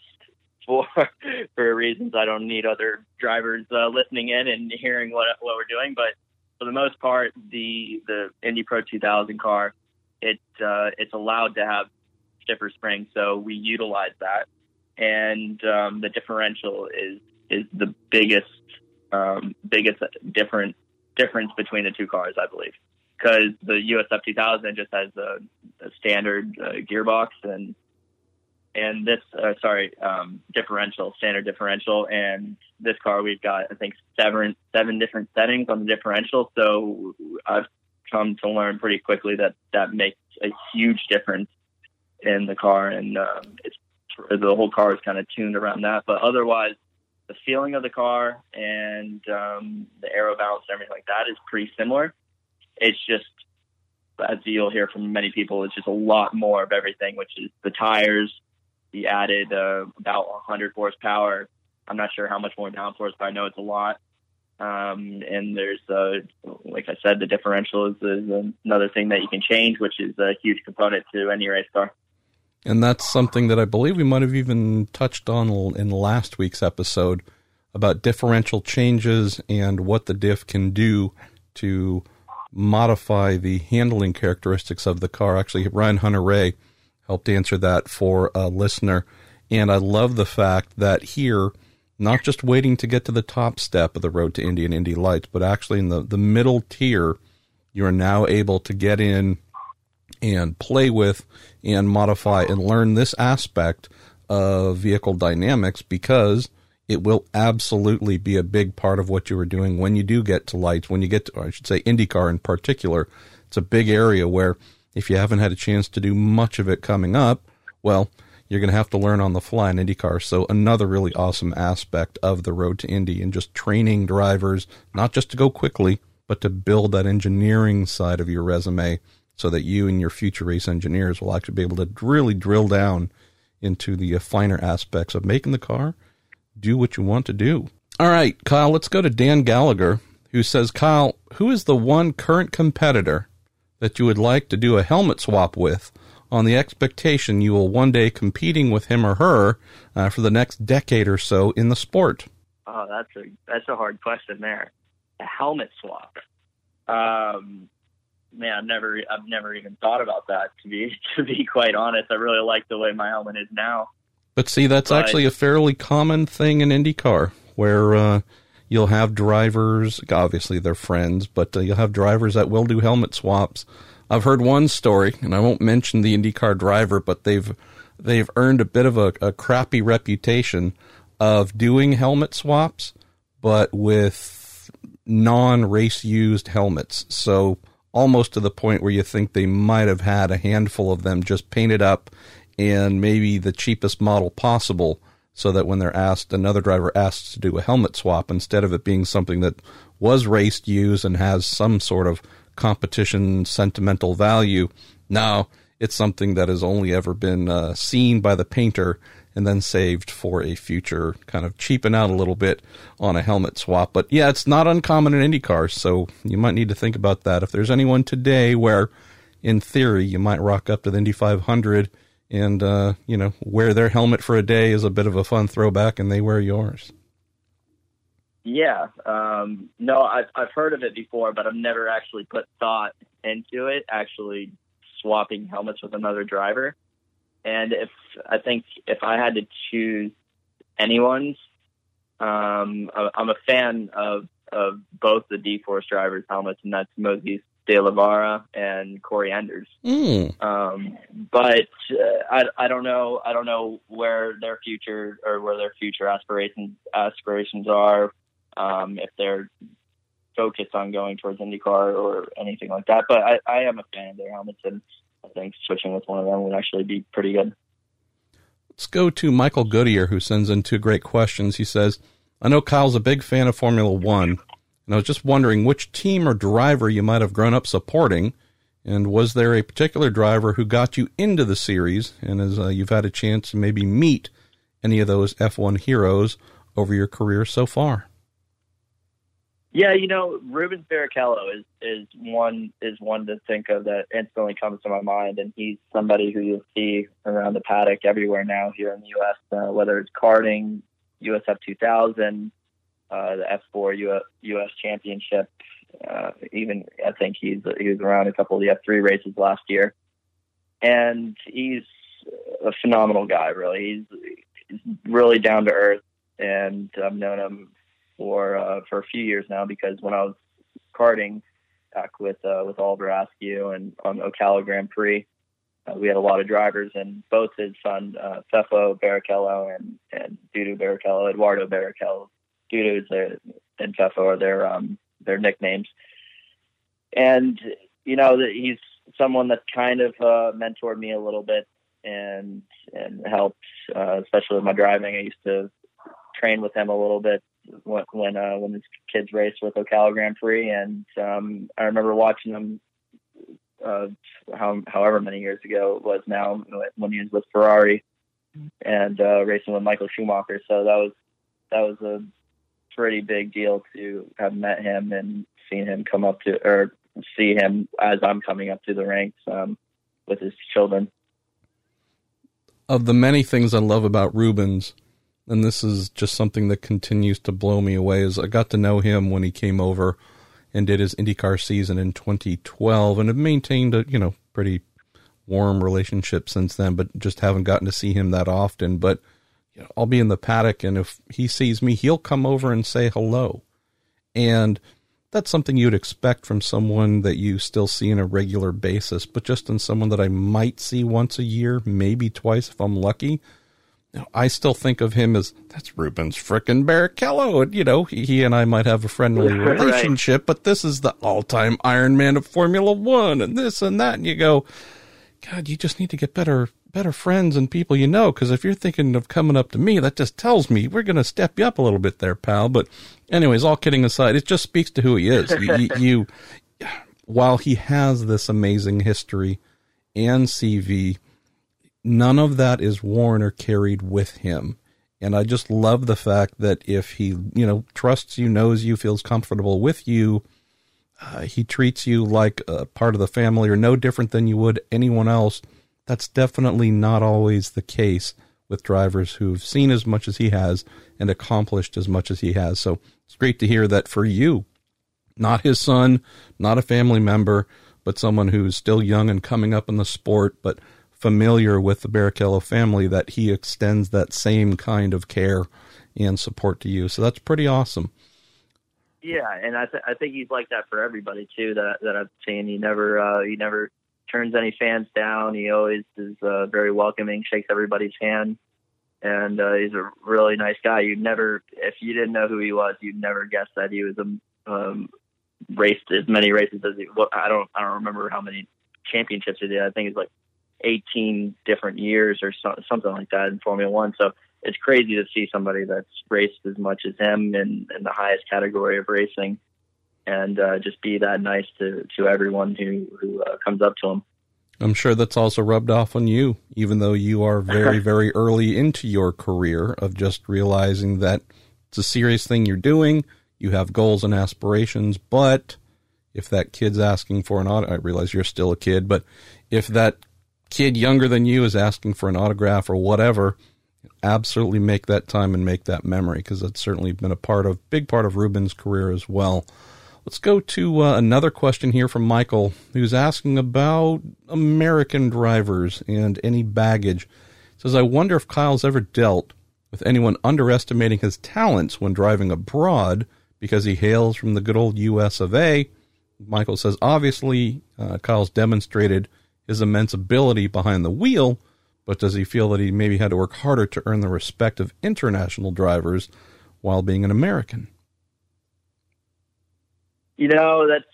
for for reasons I don't need other drivers uh, listening in and hearing what what we're doing. But for the most part, the the Indy Pro 2000 car, it uh, it's allowed to have stiffer springs, so we utilize that, and um, the differential is is the biggest um, biggest different difference between the two cars, I believe. Because the USF 2000 just has a, a standard uh, gearbox and and this uh, sorry um, differential standard differential. And this car we've got I think seven seven different settings on the differential. So I've come to learn pretty quickly that that makes a huge difference in the car. And um, it's the whole car is kind of tuned around that. But otherwise the feeling of the car and um, the aero balance and everything like that is pretty similar. It's just, as you'll hear from many people, it's just a lot more of everything, which is the tires, the added uh, about 100 horsepower. I'm not sure how much more downforce, but I know it's a lot. Um, and there's, uh, like I said, the differential is, is another thing that you can change, which is a huge component to any race car. And that's something that I believe we might have even touched on in last week's episode about differential changes and what the diff can do to modify the handling characteristics of the car. Actually, Ryan Hunter-Reay helped answer that for a listener. And I love the fact that here, not just waiting to get to the top step of the road to Indy and Indy Lights, but actually in the, the middle tier, you are now able to get in and play with and modify and learn this aspect of vehicle dynamics because – it will absolutely be a big part of what you are doing when you do get to lights, when you get to, I should say, IndyCar in particular. It's a big area where if you haven't had a chance to do much of it coming up, well, you're going to have to learn on the fly in IndyCar. So another really awesome aspect of the road to Indy and just training drivers, not just to go quickly, but to build that engineering side of your resume so that you and your future race engineers will actually be able to really drill down into the finer aspects of making the car do what you want to do. All right, Kyle, let's go to Dan Gallagher, who says, Kyle, who is the one current competitor that you would like to do a helmet swap with on the expectation you will one day competing with him or her uh, for the next decade or so in the sport? Oh, that's a that's a hard question there. A helmet swap. Um, man, I've never I've never even thought about that to be to be quite honest. I really like the way my helmet is now. But see, that's but, actually a fairly common thing in IndyCar where uh, you'll have drivers, obviously they're friends, but uh, you'll have drivers that will do helmet swaps. I've heard one story, and I won't mention the IndyCar driver, but they've they've earned a bit of a, a crappy reputation of doing helmet swaps, but with non-race used helmets. So almost to the point where you think they might have had a handful of them just painted up and maybe the cheapest model possible so that when they're asked, another driver asks to do a helmet swap, instead of it being something that was raced used and has some sort of competition sentimental value, now it's something that has only ever been uh, seen by the painter and then saved for a future kind of cheapen out a little bit on a helmet swap. But yeah, it's not uncommon in Indy cars, so you might need to think about that. If there's anyone today where, in theory, you might rock up to the Indy 500 and uh, you know wear their helmet for a day is a bit of a fun throwback, and they wear yours. Yeah, um, no, I've I've heard of it before, but I've never actually put thought into it. Actually, swapping helmets with another driver, and if I think if I had to choose anyone's, um, I'm a fan of of both the DEForce drivers' helmets, and that's Moses De La Vara and Kory Enders. Mm. Um, but uh, I, I don't know. I don't know where their future or where their future aspirations aspirations are. Um, if they're focused on going towards IndyCar or anything like that. But I, I am a fan of their helmets, and I think switching with one of them would actually be pretty good. Let's go to Michael Goodyear, who sends in two great questions. He says, I know Kyle's a big fan of Formula One, and I was just wondering which team or driver you might have grown up supporting, and was there a particular driver who got you into the series, and as uh, you've had a chance to maybe meet any of those F1 heroes over your career so far? Yeah, you know, Rubens Barrichello is is one is one to think of that instantly comes to my mind, and he's somebody who you'll see around the paddock everywhere now here in the U.S. Uh, whether it's karting, USF 2000, uh, the F4 US, US Championship, uh, even I think he's he was around a couple of the F3 races last year, and he's a phenomenal guy. Really, he's, he's really down to earth, and I've known him for uh, for a few years now because when I was karting back with uh, with Oliver Askew and on Ocala Grand Prix, uh, we had a lot of drivers, and both his son uh, Fefo Barrichello and and Dudu Barrichello, Eduardo Barrichello, Their, and Fefo are their um, their nicknames, and you know that he's someone that kind of uh, mentored me a little bit and and helped, uh, especially with my driving. I used to train with him a little bit when when, uh, when his kids raced with Ocala Grand Prix, and um, I remember watching him. Uh, how, however many years ago it was now when he was with Ferrari and uh, racing with Michael Schumacher. So that was that was a pretty big deal to have met him and seen him come up to or see him as I'm coming up to the ranks um, with his children. Of the many things I love about Rubens, and this is just something that continues to blow me away is I got to know him when he came over and did his IndyCar season in 2012 and have maintained a, you know, pretty warm relationship since then, but just haven't gotten to see him that often. But you know, I'll be in the paddock and if he sees me, he'll come over and say hello. And that's something you'd expect from someone that you still see on a regular basis, but just in someone that I might see once a year, maybe twice if I'm lucky now, I still think of him as that's Rubens frickin' Barrichello. And, you know, he, he, and I might have a friendly relationship, right. but this is the all time Iron Man of Formula One and this and that. And you go, God, you just need to get better, better friends and people you know. Cause if you're thinking of coming up to me, that just tells me we're going to step you up a little bit there, pal. But anyways, all kidding aside, it just speaks to who he is. you, you, you while he has this amazing history and CV, none of that is worn or carried with him. And I just love the fact that if he, you know, trusts you, knows you, feels comfortable with you, uh, he treats you like a part of the family or no different than you would anyone else. That's definitely not always the case with drivers who've seen as much as he has and accomplished as much as he has. So it's great to hear that for you, not his son, not a family member, but someone who's still young and coming up in the sport, but familiar with the Barrichello family that he extends that same kind of care and support to you. So that's pretty awesome. Yeah, and I, th- I think he's like that for everybody too. That that I've seen. He never uh, he never turns any fans down. He always is uh, very welcoming, shakes everybody's hand, and uh, he's a really nice guy. You'd never, if you didn't know who he was, you'd never guess that he was a um, raced as many races as he. Well, I don't I don't remember how many championships he did. I think it's like 18 different years or so, something like that in Formula One. So it's crazy to see somebody that's raced as much as him in, in the highest category of racing and uh, just be that nice to, to everyone who, who uh, comes up to him. I'm sure that's also rubbed off on you, even though you are very, very early into your career of just realizing that it's a serious thing you're doing. You have goals and aspirations, but if that kid's asking for an auto, I realize you're still a kid, but if that kid younger than you is asking for an autograph or whatever, absolutely make that time and make that memory because that's certainly been a part of big part of Ruben's career as well. Let's go to uh, another question here from Michael, who's asking about American drivers and any baggage. says, I wonder if Kyle's ever dealt with anyone underestimating his talents when driving abroad because he hails from the good old U.S. of A. Michael says, obviously, uh, Kyle's demonstrated his immense ability behind the wheel, but does he feel that he maybe had to work harder to earn the respect of international drivers while being an American? You know, that's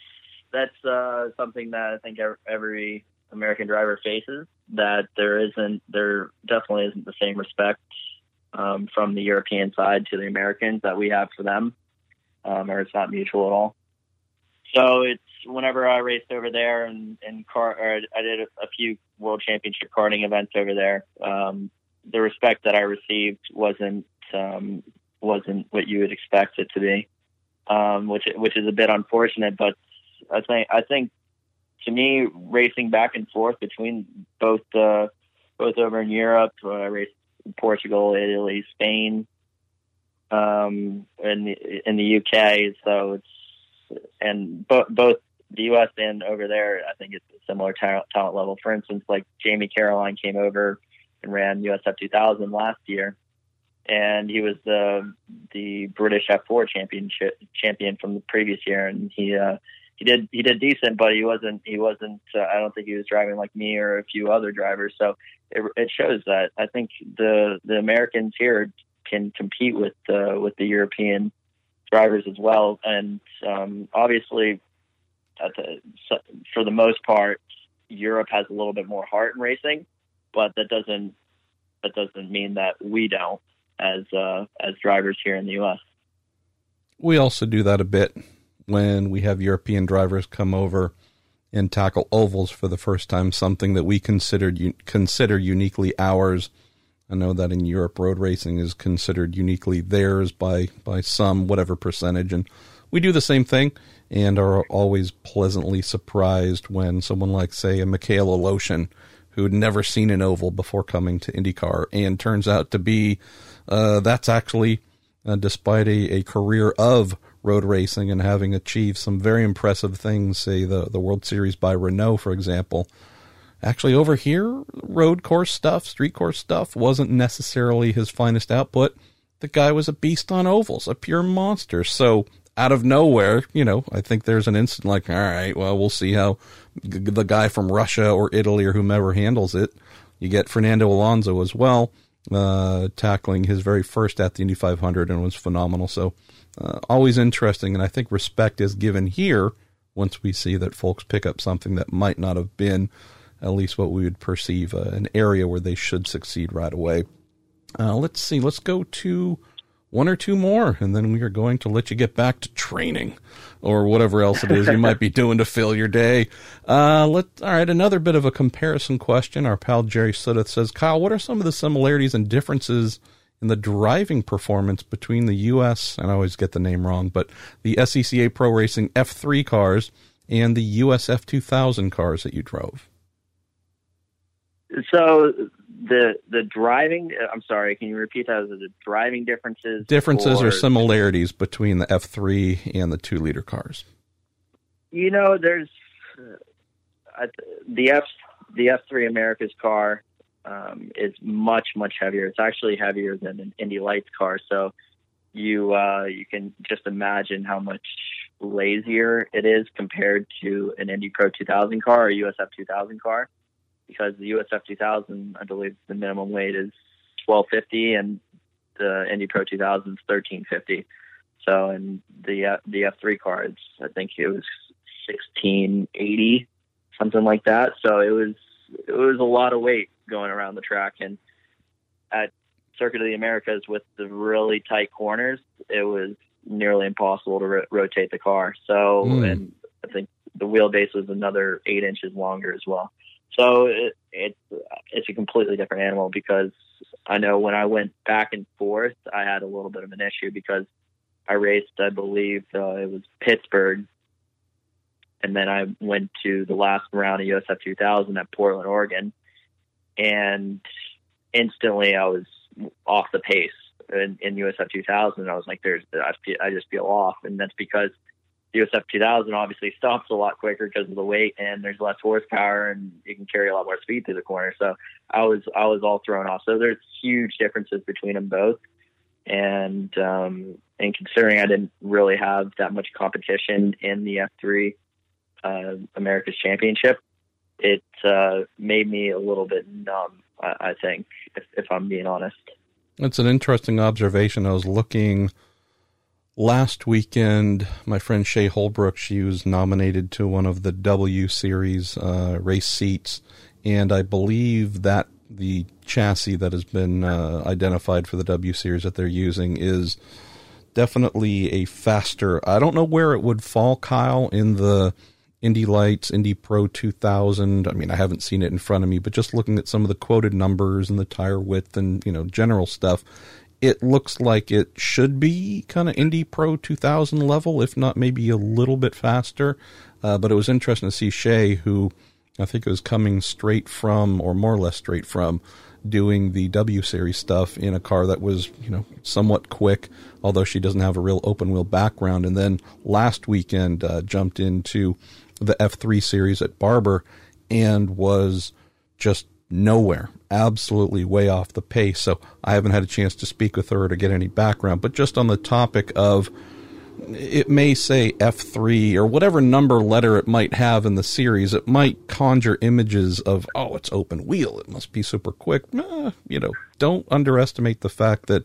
that's uh, something that I think every American driver faces. that there isn't, there definitely isn't the same respect um, from the European side to the Americans that we have for them, um, or it's not mutual at all. So it's whenever I raced over there and and car, I did a, a few World Championship karting events over there. Um, the respect that I received wasn't um, wasn't what you would expect it to be, um, which which is a bit unfortunate. But I think I think to me, racing back and forth between both uh, both over in Europe, uh, I raced Portugal, Italy, Spain, um, in the in the UK. So it's and both both the U.S. and over there, I think it's a similar talent, talent level. For instance, like Jamie Caroline came over and ran USF 2000 last year, and he was the the British F4 championship champion from the previous year, and he uh, he did he did decent, but he wasn't he wasn't. Uh, I don't think he was driving like me or a few other drivers. So it, it shows that I think the the Americans here can compete with uh, with the European drivers as well, and um, obviously the, for the most part, Europe has a little bit more heart in racing, but that doesn't that doesn't mean that we don't as uh, as drivers here in the U.S. We also do that a bit when we have European drivers come over and tackle ovals for the first time, something that we considered consider uniquely ours. I know that in Europe, road racing is considered uniquely theirs by by some whatever percentage, and we do the same thing and are always pleasantly surprised when someone like, say, a Mikhail Aleshin, who had never seen an oval before coming to IndyCar, and turns out to be uh, that's actually, uh, despite a, a career of road racing and having achieved some very impressive things, say the the World Series by Renault, for example. Actually, over here, road course stuff, street course stuff wasn't necessarily his finest output. The guy was a beast on ovals, a pure monster. So out of nowhere, you know, I think there's an instant like, all right, well, we'll see how the guy from Russia or Italy or whomever handles it. You get Fernando Alonso as well, uh, tackling his very first at the Indy 500 and was phenomenal. So, uh, always interesting. And I think respect is given here once we see that folks pick up something that might not have been at least what we would perceive uh, an area where they should succeed right away. Uh, let's see. Let's go to one or two more, and then we are going to let you get back to training or whatever else it is you might be doing to fill your day. Uh, let all right. Another bit of a comparison question. Our pal Jerry Sudduth says, Kyle, what are some of the similarities and differences in the driving performance between the U.S. and I always get the name wrong, but the SCCA Pro Racing F3 cars and the US F2000 cars that you drove? So the the driving uh, i'm sorry can you repeat that? The driving differences differences or, or similarities between the f3 and the two liter cars? You know there's uh, the f the f3 america's car um, is much much heavier. It's actually heavier than an indy lights car. So you uh, you can just imagine how much lazier it is compared to an indy pro 2000 car or usf 2000 car because the USF 2000, I believe the minimum weight is 1250 and the Indy Pro 2000 is 1350. So, and the uh, the F3 cards, I think it was 1680, something like that. So it was it was a lot of weight going around the track, and at Circuit of the Americas with the really tight corners, it was nearly impossible to ro- rotate the car. So, mm. and I think the wheelbase was another eight inches longer as well. So it, it's it's a completely different animal because I know when I went back and forth, I had a little bit of an issue because I raced, I believe uh, it was Pittsburgh, and then I went to the last round of USF 2000 at Portland, Oregon, and instantly I was off the pace in, in USF 2000. I was like, "There's, I, feel, I just feel off," and that's because the USF 2000 obviously stops a lot quicker because of the weight and there's less horsepower and you can carry a lot more speed through the corner. So I was I was all thrown off. So there's huge differences between them both. And um, and considering I didn't really have that much competition in the F3 uh, America's Championship, it uh, made me a little bit numb. I, I think, if, if I'm being honest. That's an interesting observation. I was looking last weekend, my friend Shea Holbrook, she was nominated to one of the W Series uh, race seats, and I believe that the chassis that has been uh, identified for the W series that they're using is definitely a faster. I don't know where it would fall, Kyle, in the Indy Lights, Indy Pro 2000. I mean, I haven't seen it in front of me, but just looking at some of the quoted numbers and the tire width and, you know, general stuff, it looks like it should be kind of Indy Pro 2000 level, if not maybe a little bit faster. Uh, but it was interesting to see Shea, who I think was coming straight from, or more or less straight from, doing the W series stuff in a car that was, you know, somewhat quick, although she doesn't have a real open wheel background. And then last weekend uh, jumped into the F3 series at Barber and was just nowhere, absolutely way off the pace. So I haven't had a chance to speak with her to get any background, but just on the topic of it may say F3 or whatever number letter it might have in the series, it might conjure images of, oh, it's open wheel. It must be super quick. Eh, you know, don't underestimate the fact that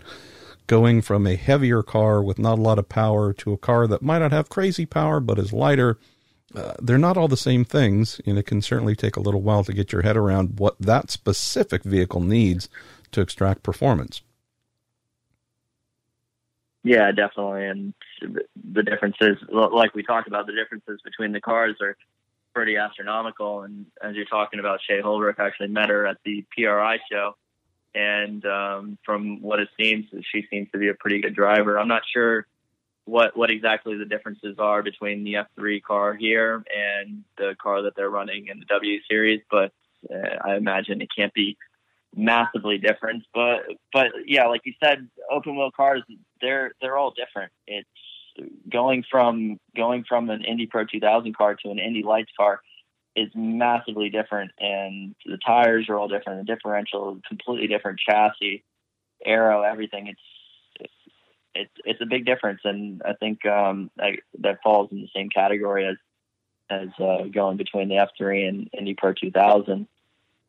going from a heavier car with not a lot of power to a car that might not have crazy power but is lighter uh, they're not all the same things, and it can certainly take a little while to get your head around what that specific vehicle needs to extract performance. Yeah, definitely. And the differences, like we talked about, the differences between the cars are pretty astronomical. And as you're talking about, Shea Holbrook actually met her at the PRI show. And um, from what it seems, she seems to be a pretty good driver. I'm not sure what what exactly the differences are between the F3 car here and the car that they're running in the W series, but uh, I imagine it can't be massively different. But but yeah, like you said, open wheel cars they're they're all different. It's going from going from an Indy Pro 2000 car to an Indy Lights car is massively different, and the tires are all different. The differential, completely different chassis, aero, everything. It's it's it's a big difference, and I think um, I, that falls in the same category as as uh, going between the F3 and Indy Pro 2000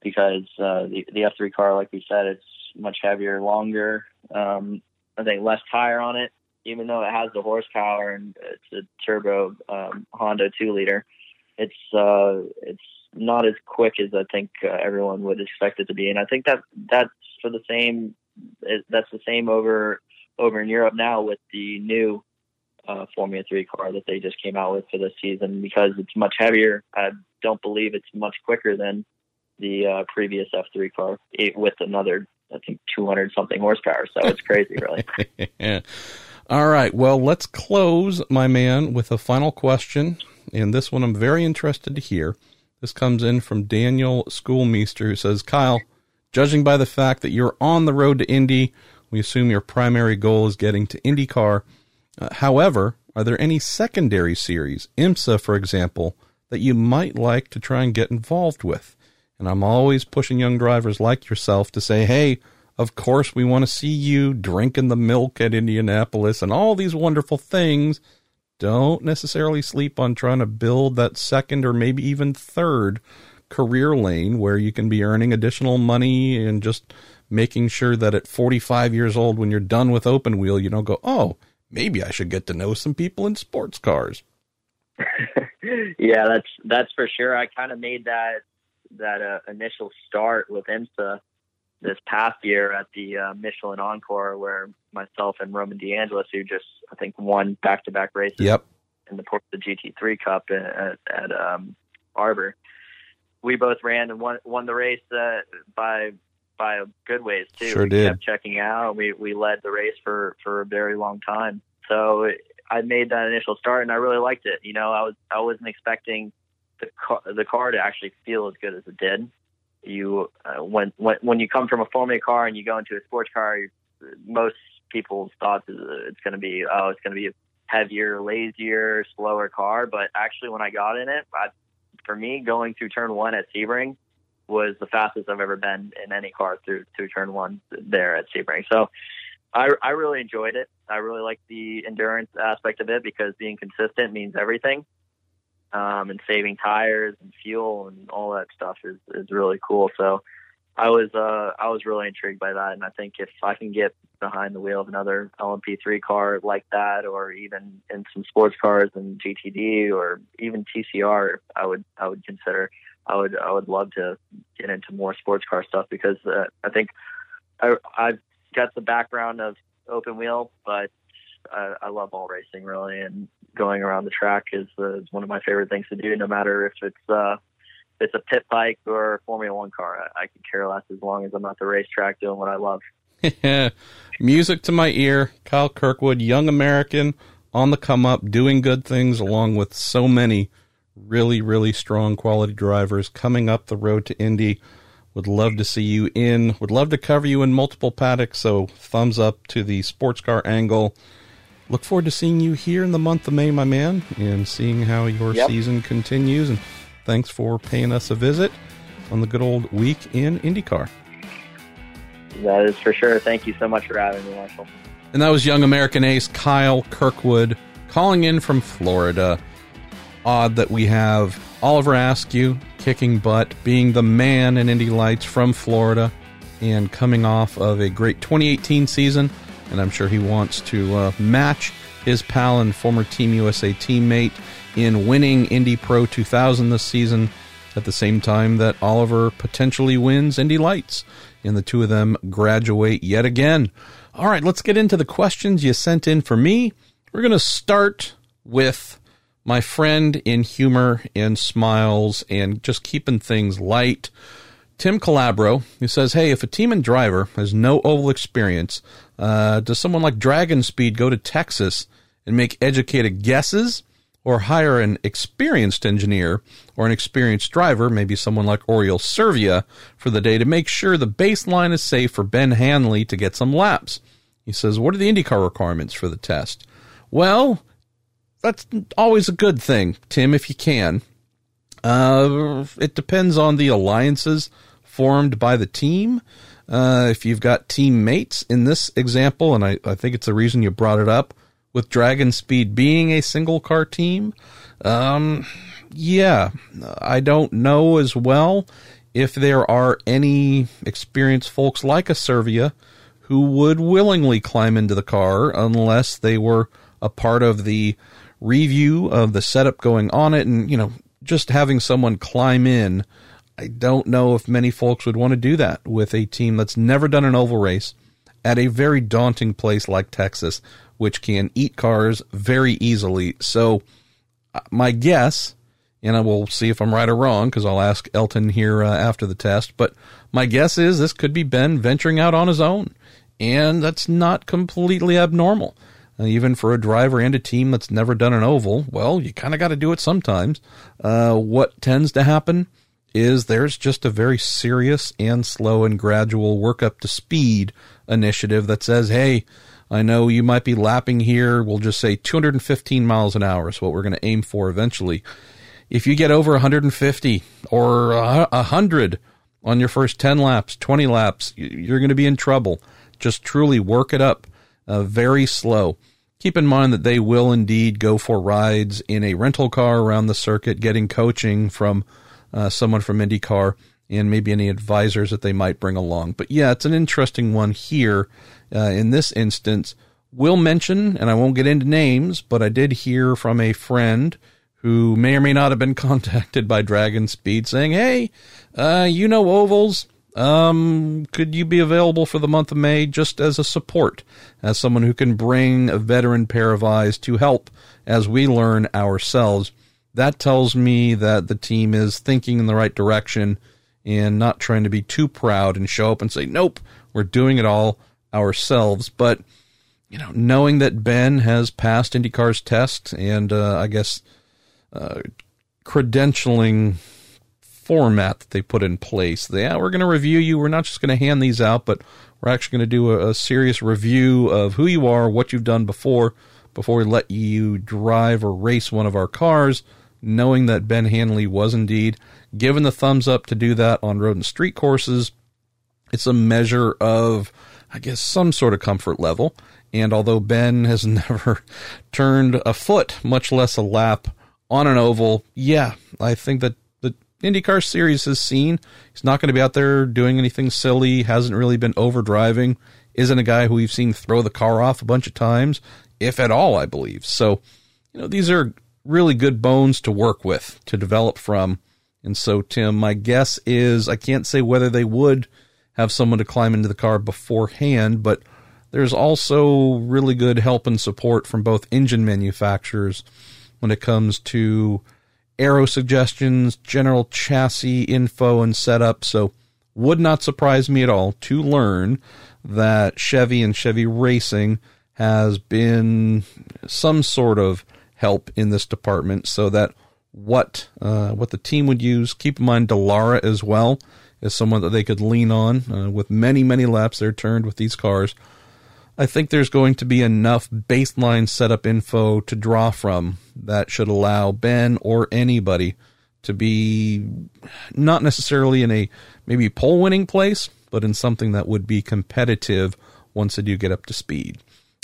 because uh, the the F3 car, like we said, it's much heavier, longer. Um, I think less tire on it, even though it has the horsepower and it's a turbo um, Honda two liter. It's uh, it's not as quick as I think uh, everyone would expect it to be, and I think that that's for the same. That's the same over over in Europe now with the new uh, Formula Three car that they just came out with for this season because it's much heavier. I don't believe it's much quicker than the uh, previous F3 car it, with another, I think, 200 something horsepower. So it's crazy, really. yeah. All right. Well, let's close, my man, with a final question. And this one I'm very interested to hear. This comes in from Daniel Schoolmeister, who says, Kyle, judging by the fact that you're on the road to Indy, we assume your primary goal is getting to IndyCar. Uh, however, are there any secondary series, IMSA for example, that you might like to try and get involved with? And I'm always pushing young drivers like yourself to say, hey, of course we want to see you drinking the milk at Indianapolis and all these wonderful things. Don't necessarily sleep on trying to build that second or maybe even third career lane where you can be earning additional money and just making sure that at 45 years old, when you're done with open wheel, you don't go, oh, maybe I should get to know some people in sports cars. yeah, that's that's for sure. I kind of made that that uh, initial start with IMSA this past year at the uh, Michelin Encore, where myself and Roman DeAngelis, who just I think won back to back races, yep. in the the GT3 Cup at, at um, Arbor, we both ran and won won the race uh, by by a good ways too. Sure we did. Kept checking out. We we led the race for for a very long time. So I made that initial start, and I really liked it. You know, I was I wasn't expecting the car, the car to actually feel as good as it did. You uh, when when when you come from a Formula car and you go into a sports car, most people's thoughts is uh, it's going to be oh it's going to be a heavier, lazier, slower car. But actually, when I got in it, I, for me, going through turn one at Sebring was the fastest I've ever been in any car through through turn one there at Sebring. So I I really enjoyed it. I really like the endurance aspect of it because being consistent means everything. Um, and saving tires and fuel and all that stuff is, is really cool. So I was uh, I was really intrigued by that, and I think if I can get behind the wheel of another LMP3 car like that, or even in some sports cars and GTD, or even TCR, I would I would consider I would I would love to get into more sports car stuff because uh, I think I, I've got the background of open wheel, but I, I love all racing really, and going around the track is, uh, is one of my favorite things to do. No matter if it's uh, if it's a pit bike or a Formula One car, I, I could care less as long as I'm at the racetrack doing what I love. Music to my ear. Kyle Kirkwood, young American on the come up, doing good things along with so many really, really strong quality drivers coming up the road to Indy. Would love to see you in. Would love to cover you in multiple paddocks. So thumbs up to the sports car angle. Look forward to seeing you here in the month of May, my man, and seeing how your yep. season continues. And thanks for paying us a visit on the good old week in IndyCar. That is for sure. Thank you so much for having me, Marshall. And that was young American ace Kyle Kirkwood calling in from Florida. Odd that we have Oliver Askew kicking butt, being the man in Indy Lights from Florida, and coming off of a great 2018 season. And I'm sure he wants to uh, match his pal and former Team USA teammate in winning Indy Pro 2000 this season at the same time that Oliver potentially wins Indy Lights and the two of them graduate yet again. All right, let's get into the questions you sent in for me. We're going to start with my friend in humor and smiles and just keeping things light. Tim Calabro, who says, Hey, if a team and driver has no oval experience, uh, does someone like DragonSpeed go to Texas and make educated guesses? or hire an experienced engineer or an experienced driver, maybe someone like Oriol Servia, for the day to make sure the baseline is safe for Ben Hanley to get some laps. He says, What are the IndyCar requirements for the test? Well, that's always a good thing, Tim, if you can. Uh, it depends on the alliances formed by the team. Uh, if you've got teammates in this example, and I, I think it's the reason you brought it up, with DragonSpeed being a single car team. Um, yeah, I don't know as well if there are any experienced folks like a Servia who would willingly climb into the car unless they were a part of the review of the setup going on it and, you know, just having someone climb in. I don't know if many folks would want to do that with a team that's never done an oval race at a very daunting place like Texas which can eat cars very easily. So, uh, my guess, and I will see if I'm right or wrong because I'll ask Elton here uh, after the test, but my guess is this could be Ben venturing out on his own. And that's not completely abnormal. Uh, even for a driver and a team that's never done an oval, well, you kind of got to do it sometimes. Uh, what tends to happen is there's just a very serious and slow and gradual work up to speed initiative that says, hey, I know you might be lapping here. We'll just say 215 miles an hour is what we're going to aim for eventually. If you get over 150 or 100 on your first 10 laps, 20 laps, you're going to be in trouble. Just truly work it up uh, very slow. Keep in mind that they will indeed go for rides in a rental car around the circuit, getting coaching from uh, someone from IndyCar and maybe any advisors that they might bring along. But yeah, it's an interesting one here uh, in this instance. Will mention, and I won't get into names, but I did hear from a friend who may or may not have been contacted by DragonSpeed saying, Hey, uh, you know ovals. Um, could you be available for the month of May just as a support, as someone who can bring a veteran pair of eyes to help as we learn ourselves? That tells me that the team is thinking in the right direction and not trying to be too proud and show up and say, nope, we're doing it all ourselves. But, you know, knowing that Ben has passed IndyCar's test and uh, I guess uh, credentialing format that they put in place, they, yeah, we're going to review you. We're not just going to hand these out, but we're actually going to do a, a serious review of who you are, what you've done before, before we let you drive or race one of our cars knowing that Ben Hanley was indeed given the thumbs up to do that on road and street courses. It's a measure of, I guess, some sort of comfort level. And although Ben has never turned a foot, much less a lap, on an oval, yeah, I think that IndyCar series has seen he's not going to be out there doing anything silly, hasn't really been overdriving, isn't a guy who we've seen throw the car off a bunch of times, if at all, I believe. So, you know, these are really good bones to work with, to develop from. And so, Tim, my guess is I can't say whether they would have someone to climb into the car beforehand, but there's also really good help and support from both engine manufacturers when it comes to aero suggestions, general chassis info and setup. So, would not surprise me at all to learn that Chevy and Chevy Racing has been some sort of help in this department so that what uh, what the team would use. Keep in mind Dallara as well is someone that they could lean on uh, with many many laps they're turned with these cars. I think there's going to be enough baseline setup info to draw from that should allow Ben or anybody to be not necessarily in a maybe pole winning place, but in something that would be competitive once they do get up to speed.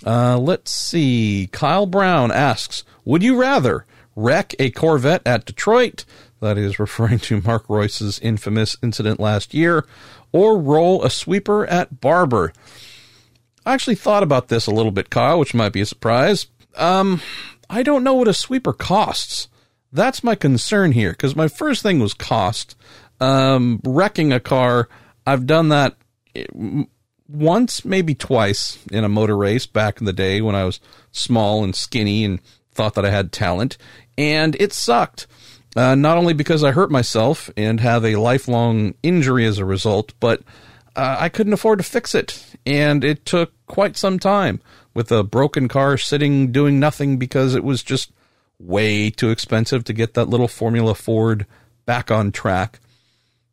Uh, let's see. Kyle Brown asks, would you rather wreck a Corvette at Detroit? That is referring to Mark Reuss's infamous incident last year, or roll a sweeper at Barber. I actually thought about this a little bit, Kyle, which might be a surprise. Um, I don't know what a sweeper costs. That's my concern here, because my first thing was cost. Um, wrecking a car, I've done that once, maybe twice in a motor race back in the day when I was small and skinny and thought that I had talent, and it sucked. Uh, not only because I hurt myself and have a lifelong injury as a result, but uh, I couldn't afford to fix it, and it took quite some time with a broken car sitting doing nothing because it was just way too expensive to get that little Formula Ford back on track.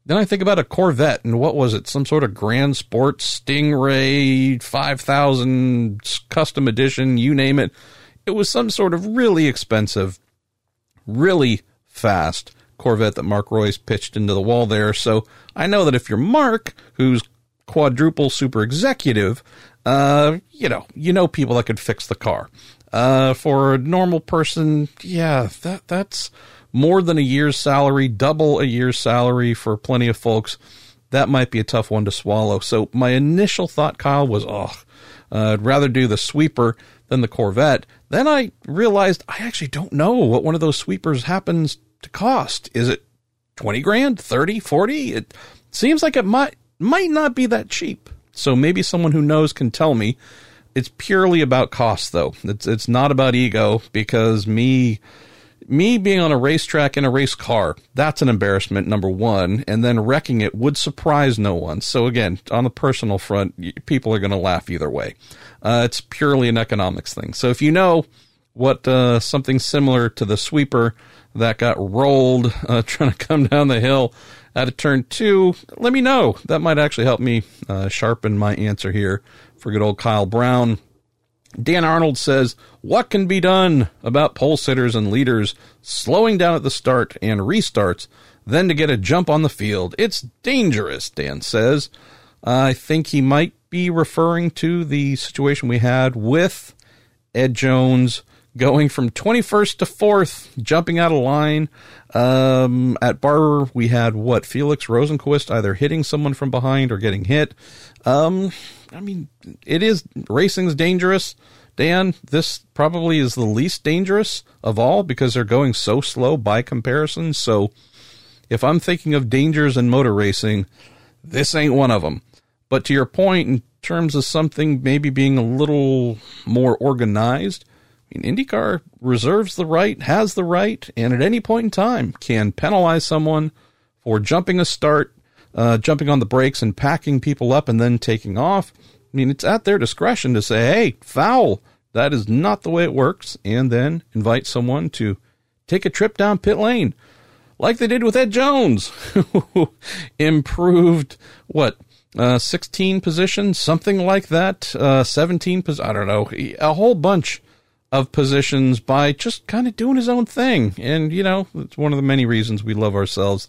Then I think about a Corvette and what was it? Some sort of Grand Sport Stingray 5000 custom edition, you name it. It was some sort of really expensive, really fast Corvette that Mark Reuss pitched into the wall there. So I know that if you're Mark, who's quadruple super executive, uh, you know, you know people that could fix the car. Uh, for a normal person, yeah, that that's more than a year's salary, double a year's salary for plenty of folks, that might be a tough one to swallow. So my initial thought, Kyle, was, oh, uh, I'd rather do the sweeper than the Corvette. Then I realized I actually don't know what one of those sweepers happens to cost. Is it 20 grand, 30, 40? It seems like it might might not be that cheap. So maybe someone who knows can tell me. It's purely about cost though. It's it's not about ego because me me being on a racetrack in a race car, that's an embarrassment, number one. And then wrecking it would surprise no one. So, again, on the personal front, people are going to laugh either way. Uh, it's purely an economics thing. So, if you know what uh, something similar to the sweeper that got rolled uh, trying to come down the hill at a turn two, let me know. That might actually help me uh, sharpen my answer here for good old Kyle Brown. Dan Arnold says, What can be done about pole sitters and leaders slowing down at the start and restarts, then to get a jump on the field? It's dangerous, Dan says. I think he might be referring to the situation we had with Ed Jones going from 21st to 4th, jumping out of line. Um, at Barber, we had what? Felix Rosenqvist either hitting someone from behind or getting hit. Um, I mean, it is racing's dangerous. Dan, this probably is the least dangerous of all because they're going so slow by comparison. So, if I'm thinking of dangers in motor racing, this ain't one of them. But to your point, in terms of something maybe being a little more organized, I mean, IndyCar reserves the right, has the right, and at any point in time can penalize someone for jumping a start, uh, jumping on the brakes and packing people up and then taking off. I mean, it's at their discretion to say, hey, foul. That is not the way it works. And then invite someone to take a trip down pit lane, like they did with Ed Jones, who improved, what, uh, 16 positions, something like that, uh, 17 positions, I don't know, a whole bunch of positions by just kind of doing his own thing. And, you know, it's one of the many reasons we love ourselves.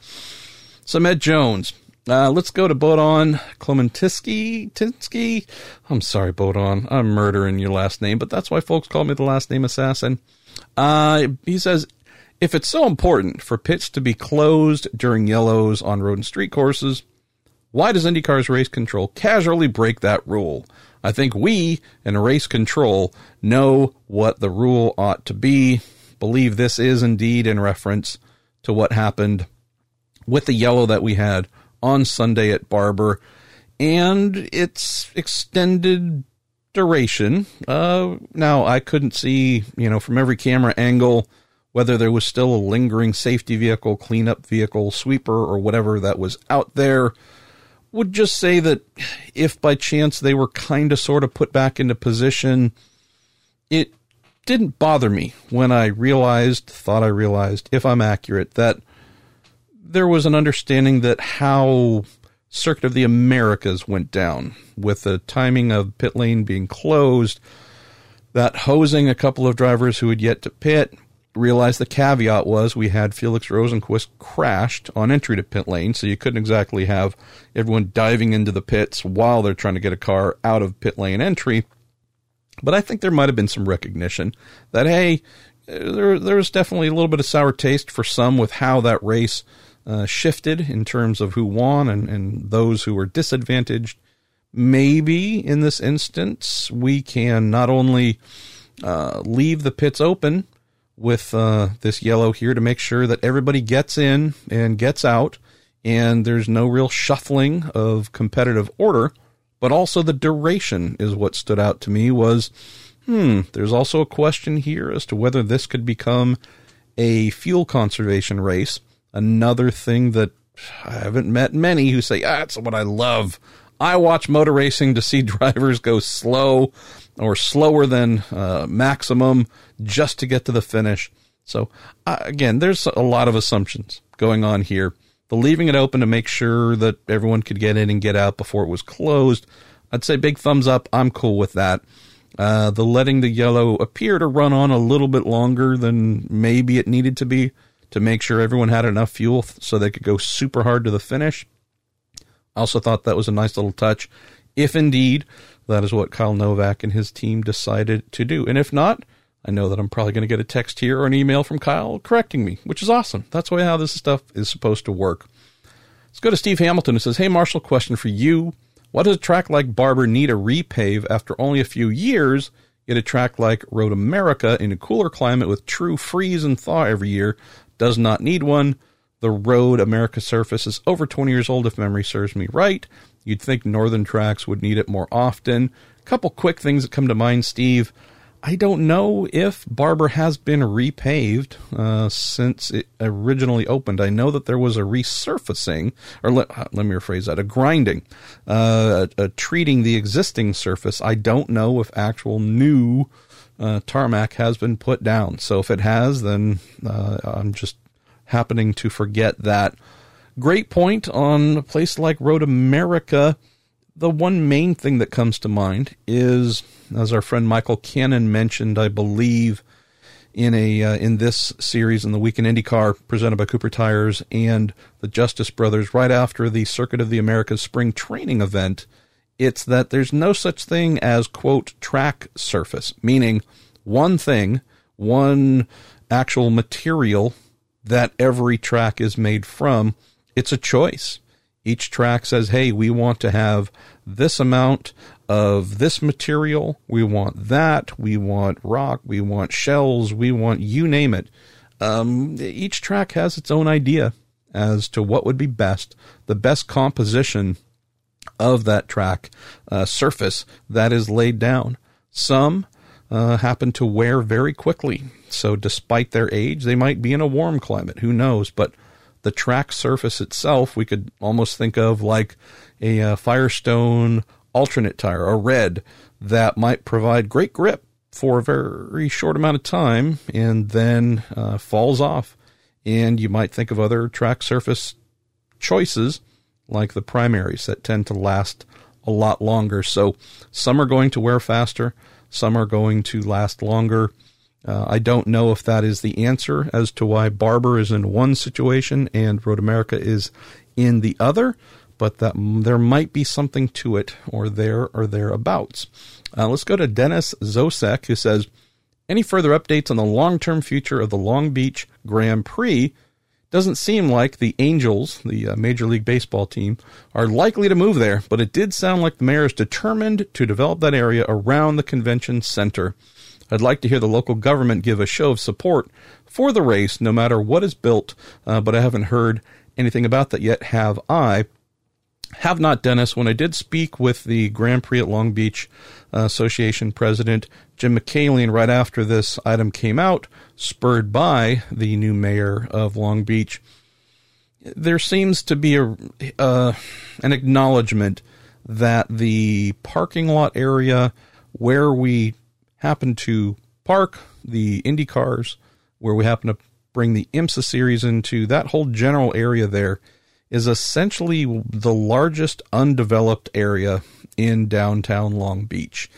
So, Ed Jones, uh, let's go to Bodon Clementiski. Tinsky. I'm sorry, Bodon. I'm murdering your last name, but that's why folks call me the last name assassin. Uh, he says, if it's so important for pits to be closed during yellows on road and street courses, why does IndyCar's race control casually break that rule? I think we in race control know what the rule ought to be. Believe this is indeed in reference to what happened with the yellow that we had on Sunday at Barber and its extended duration. Uh, now, I couldn't see, you know, from every camera angle whether there was still a lingering safety vehicle, cleanup vehicle, sweeper, or whatever that was out there. Would just say that if by chance they were kind of sort of put back into position, it didn't bother me when I realized, thought I realized, if I'm accurate, that there was an understanding that how Circuit of the Americas went down with the timing of pit lane being closed, that hosing a couple of drivers who had yet to pit. Realized the caveat was we had Felix Rosenqvist crashed on entry to pit lane, so you couldn't exactly have everyone diving into the pits while they're trying to get a car out of pit lane entry. But I think there might have been some recognition that hey, there there was definitely a little bit of sour taste for some with how that race uh, shifted in terms of who won and, and those who were disadvantaged. Maybe in this instance, we can not only uh, leave the pits open with uh, this yellow here to make sure that everybody gets in and gets out, and there's no real shuffling of competitive order, but also the duration is what stood out to me was hmm, there's also a question here as to whether this could become a fuel conservation race another thing that I haven't met many who say, ah, that's what I love. I watch motor racing to see drivers go slow or slower than uh, maximum just to get to the finish. So, uh, again, there's a lot of assumptions going on here. The leaving it open to make sure that everyone could get in and get out before it was closed, I'd say big thumbs up. I'm cool with that. Uh, the letting the yellow appear to run on a little bit longer than maybe it needed to be to make sure everyone had enough fuel so they could go super hard to the finish. I also thought that was a nice little touch, if indeed that is what Kyle Novak and his team decided to do. And if not, I know that I'm probably going to get a text here or an email from Kyle correcting me, which is awesome. That's way how this stuff is supposed to work. Let's go to Steve Hamilton who says, Hey, Marshall, question for you. Why does a track like Barber need a repave after only a few years? Yet a track like Road America in a cooler climate with true freeze and thaw every year does not need one. The Road America surface is over 20 years old, if memory serves me right. You'd think Northern tracks would need it more often. A couple quick things that come to mind, Steve. I don't know if Barber has been repaved uh, since it originally opened. I know that there was a resurfacing, or let, uh, let me rephrase that, a grinding, uh, a, a treating the existing surface. I don't know if actual new uh, tarmac has been put down. So if it has, then uh, I'm just happening to forget that. Great point on a place like Road America. The one main thing that comes to mind is, as our friend Michael Cannon mentioned, I believe, in a uh, in this series in the Week in IndyCar presented by Cooper Tires and the Justice Brothers, right after the Circuit of the Americas spring training event it's that there's no such thing as, quote, track surface, meaning one thing, one actual material that every track is made from. It's a choice. Each track says, hey, we want to have this amount of this material. We want that. We want rock. We want shells. We want you name it. Um, each track has its own idea as to what would be best, the best composition of that track uh, surface that is laid down. Some uh, happen to wear very quickly. So, despite their age, they might be in a warm climate. Who knows? But the track surface itself, we could almost think of like a uh, Firestone alternate tire, a red, that might provide great grip for a very short amount of time and then uh, falls off. And you might think of other track surface choices like the primaries that tend to last a lot longer. So some are going to wear faster, some are going to last longer. Uh, I don't know if that is the answer as to why Barber is in one situation and Road America is in the other, but that there might be something to it or there or thereabouts. Uh, let's go to Dennis Zosek, who says, Any further updates on the long term future of the Long Beach Grand Prix? Doesn't seem like the Angels, the uh, Major League Baseball team, are likely to move there, but it did sound like the mayor is determined to develop that area around the convention center. I'd like to hear the local government give a show of support for the race, no matter what is built, uh, but I haven't heard anything about that yet, have I? Have not, Dennis. When I did speak with the Grand Prix at Long Beach uh, Association president, Jim Michaelian, right after this item came out, spurred by the new mayor of Long Beach, there seems to be a uh, an acknowledgement that the parking lot area where we happen to park the Indy cars, where we happen to bring the IMSA series into, that whole general area there is essentially the largest undeveloped area in downtown Long Beach.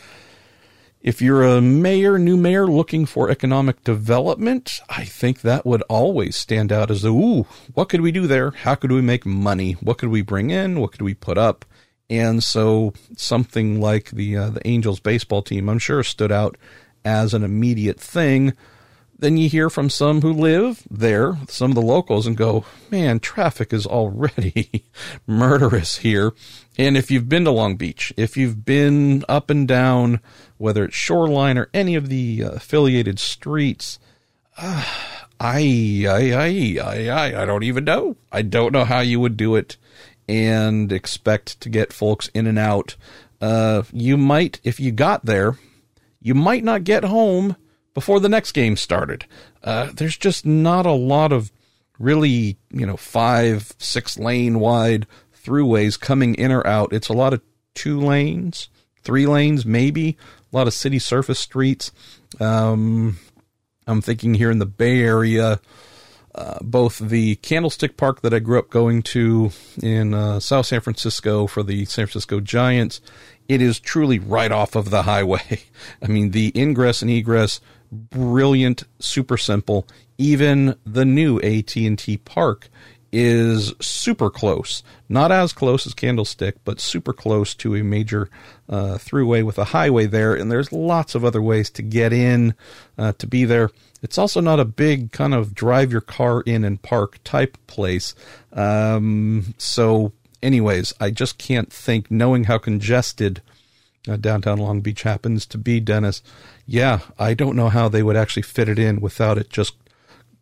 If you're a mayor, new mayor looking for economic development, I think that would always stand out as the, ooh, what could we do there? How could we make money? What could we bring in? What could we put up? And so something like the uh, the Angels baseball team, I'm sure, stood out as an immediate thing. Then you hear from some who live there, some of the locals, and go, man, traffic is already murderous here. And if you've been to Long Beach, if you've been up and down, whether it's Shoreline or any of the uh, affiliated streets, uh, I, I, I, I, I don't even know. I don't know how you would do it and expect to get folks in and out. Uh, you might, if you got there, you might not get home before the next game started. Uh, there's just not a lot of really, you know, five, six lane wide throughways coming in or out. It's a lot of two lanes, three lanes, maybe a lot of city surface streets. Um, I'm thinking here in the Bay Area, uh, both the Candlestick Park that I grew up going to in uh, South San Francisco for the San Francisco Giants. It is truly right off of the highway. I mean, the ingress and egress brilliant, super simple. Even the new AT&T Park is super close. Not as close as Candlestick, but super close to a major uh, throughway with a highway there. And there's lots of other ways to get in, uh, to be there. It's also not a big kind of drive your car in and park type place. Um, so, anyways, I just can't think, knowing how congested uh, downtown Long Beach happens to be, Dennis. Yeah, I don't know how they would actually fit it in without it just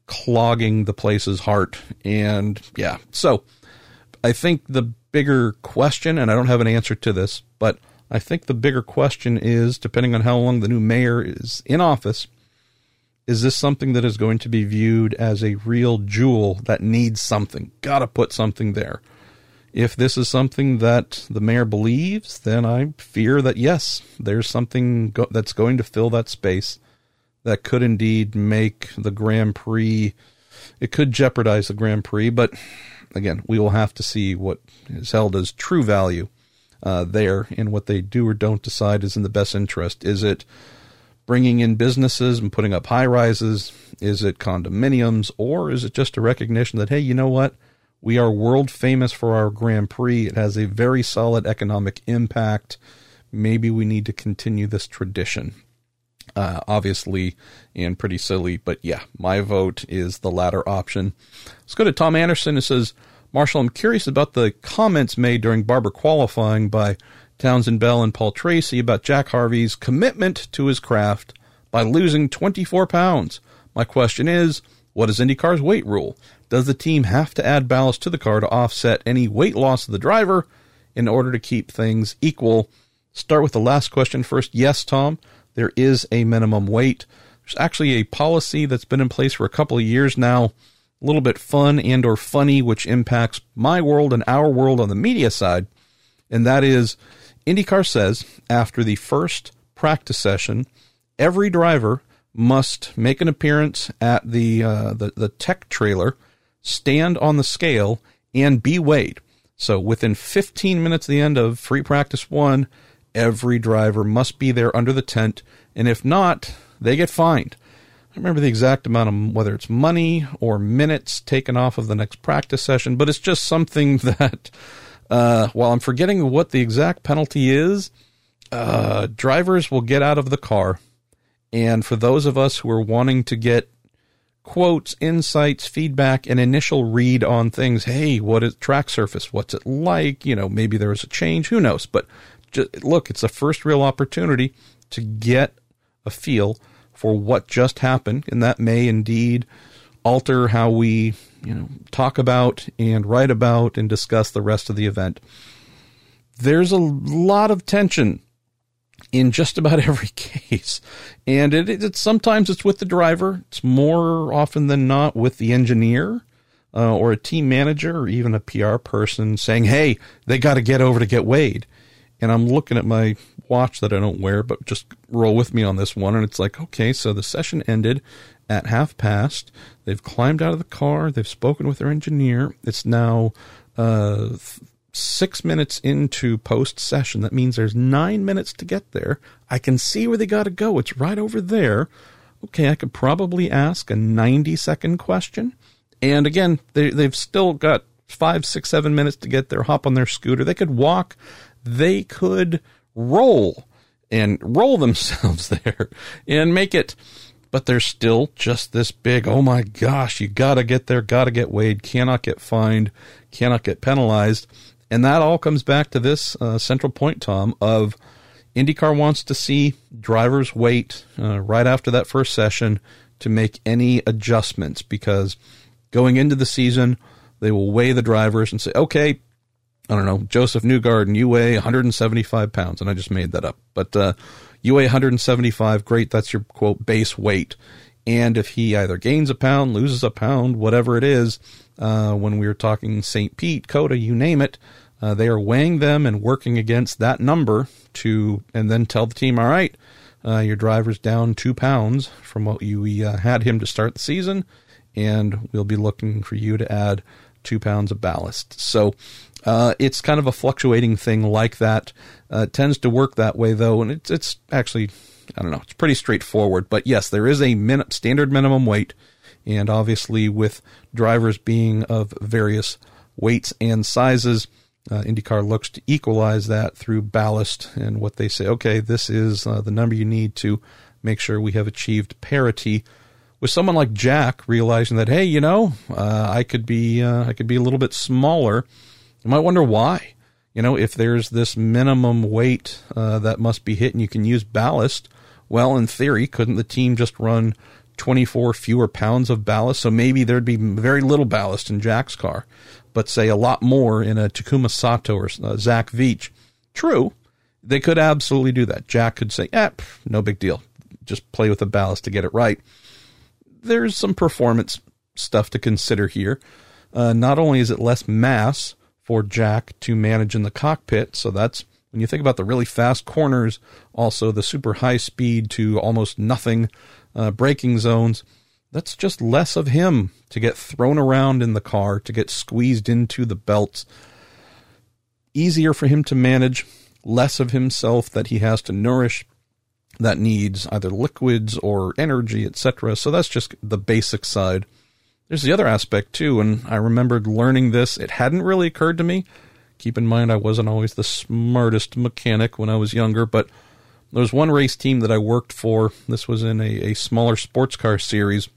clogging the place's heart. And yeah, so I think the bigger question, and I don't have an answer to this, but I think the bigger question is depending on how long the new mayor is in office, is this something that is going to be viewed as a real jewel that needs something? Gotta put something there. If this is something that the mayor believes, then I fear that yes, there's something go- that's going to fill that space that could indeed make the Grand Prix. It could jeopardize the Grand Prix, but again, we will have to see what is held as true value uh, there and what they do or don't decide is in the best interest. Is it bringing in businesses and putting up high rises? Is it condominiums? Or is it just a recognition that, hey, you know what? We are world famous for our Grand Prix. It has a very solid economic impact. Maybe we need to continue this tradition. Uh, obviously, and pretty silly, but yeah, my vote is the latter option. Let's go to Tom Anderson who says, Marshall, I'm curious about the comments made during Barber qualifying by Townsend Bell and Paul Tracy about Jack Harvey's commitment to his craft by losing 24 pounds. My question is, what is IndyCar's weight rule? Does the team have to add ballast to the car to offset any weight loss of the driver in order to keep things equal? Start with the last question first. Yes, Tom, there is a minimum weight. There's actually a policy that's been in place for a couple of years now, a little bit fun and or funny, which impacts my world and our world on the media side. And that is IndyCar says after the first practice session, every driver must make an appearance at the, uh, the, the tech trailer – stand on the scale, and be weighed. So within 15 minutes of the end of free practice one, every driver must be there under the tent, and if not, they get fined. I remember the exact amount of whether it's money or minutes taken off of the next practice session, but it's just something that, uh, while I'm forgetting what the exact penalty is, uh, drivers will get out of the car. And for those of us who are wanting to get quotes, insights, feedback, an initial read on things. Hey, what is track surface? What's it like? You know, maybe there was a change. Who knows? But just, look, it's the first real opportunity to get a feel for what just happened, and that may indeed alter how we, you know, talk about and write about and discuss the rest of the event. There's a lot of tension in just about every case, and it, it, sometimes it's with the driver. It's more often than not with the engineer. Uh, or a team manager or even a PR person saying, Hey, they got to get over to get weighed," And I'm looking at my watch that I don't wear, but just roll with me on this one. And it's like, okay, so the session ended at half past. They've climbed out of the car. They've spoken with their engineer. It's now uh, six minutes into post session. That means there's nine minutes to get there. I can see where they got to go. It's right over there. Okay, I could probably ask a 90 second question. And again, they, they've still got five, six, seven minutes to get there, hop on their scooter. They could walk. They could roll and roll themselves there and make it but there's still just this big, oh my gosh, you gotta get there, gotta get weighed, cannot get fined, cannot get penalized. And that all comes back to this uh, central point, Tom, of IndyCar wants to see drivers wait uh, right after that first session to make any adjustments because going into the season, they will weigh the drivers and say, okay, I don't know, Josef Newgarden, you weigh 175 pounds. And I just made that up. But uh, you weigh 175, great, that's your quote base weight. And if he either gains a pound, loses a pound, whatever it is, uh, when we were talking St. Pete, COTA, you name it, uh, they are weighing them and working against that number to, and then tell the team, all right, uh, your driver's down two pounds from what you uh, had him to start the season, and we'll be looking for you to add two pounds of ballast. So uh, it's kind of a fluctuating thing like that. Uh, tends to work that way though, and it's it's actually I don't know. It's pretty straightforward. But yes, there is a min- standard minimum weight, and obviously with drivers being of various weights and sizes, uh, IndyCar looks to equalize that through ballast and what they say. Okay, this is uh, the number you need to make sure we have achieved parity. With someone like Jack realizing that, hey, you know, uh, I could be uh, I could be a little bit smaller you might wonder why. You know, if there's this minimum weight uh, that must be hit and you can use ballast, well, in theory, couldn't the team just run 24 fewer pounds of ballast? So maybe there'd be very little ballast in Jack's car, but say a lot more in a Takuma Sato or uh, Zach Veach. True, they could absolutely do that. Jack could say, eh, no big deal. Just play with the ballast to get it right. There's some performance stuff to consider here. Uh, not only is it less mass, for Jack to manage in the cockpit. So that's when you think about the really fast corners, also the super high speed to almost nothing uh, braking zones. That's just less of him to get thrown around in the car, to get squeezed into the belts. Easier for him to manage, less of himself that he has to nourish that needs either liquids or energy, etc. So that's just the basic side. There's the other aspect too, and I remembered learning this. It hadn't really occurred to me. Keep in mind, I wasn't always the smartest mechanic when I was younger, but there was one race team that I worked for. This was in a, a smaller sports car series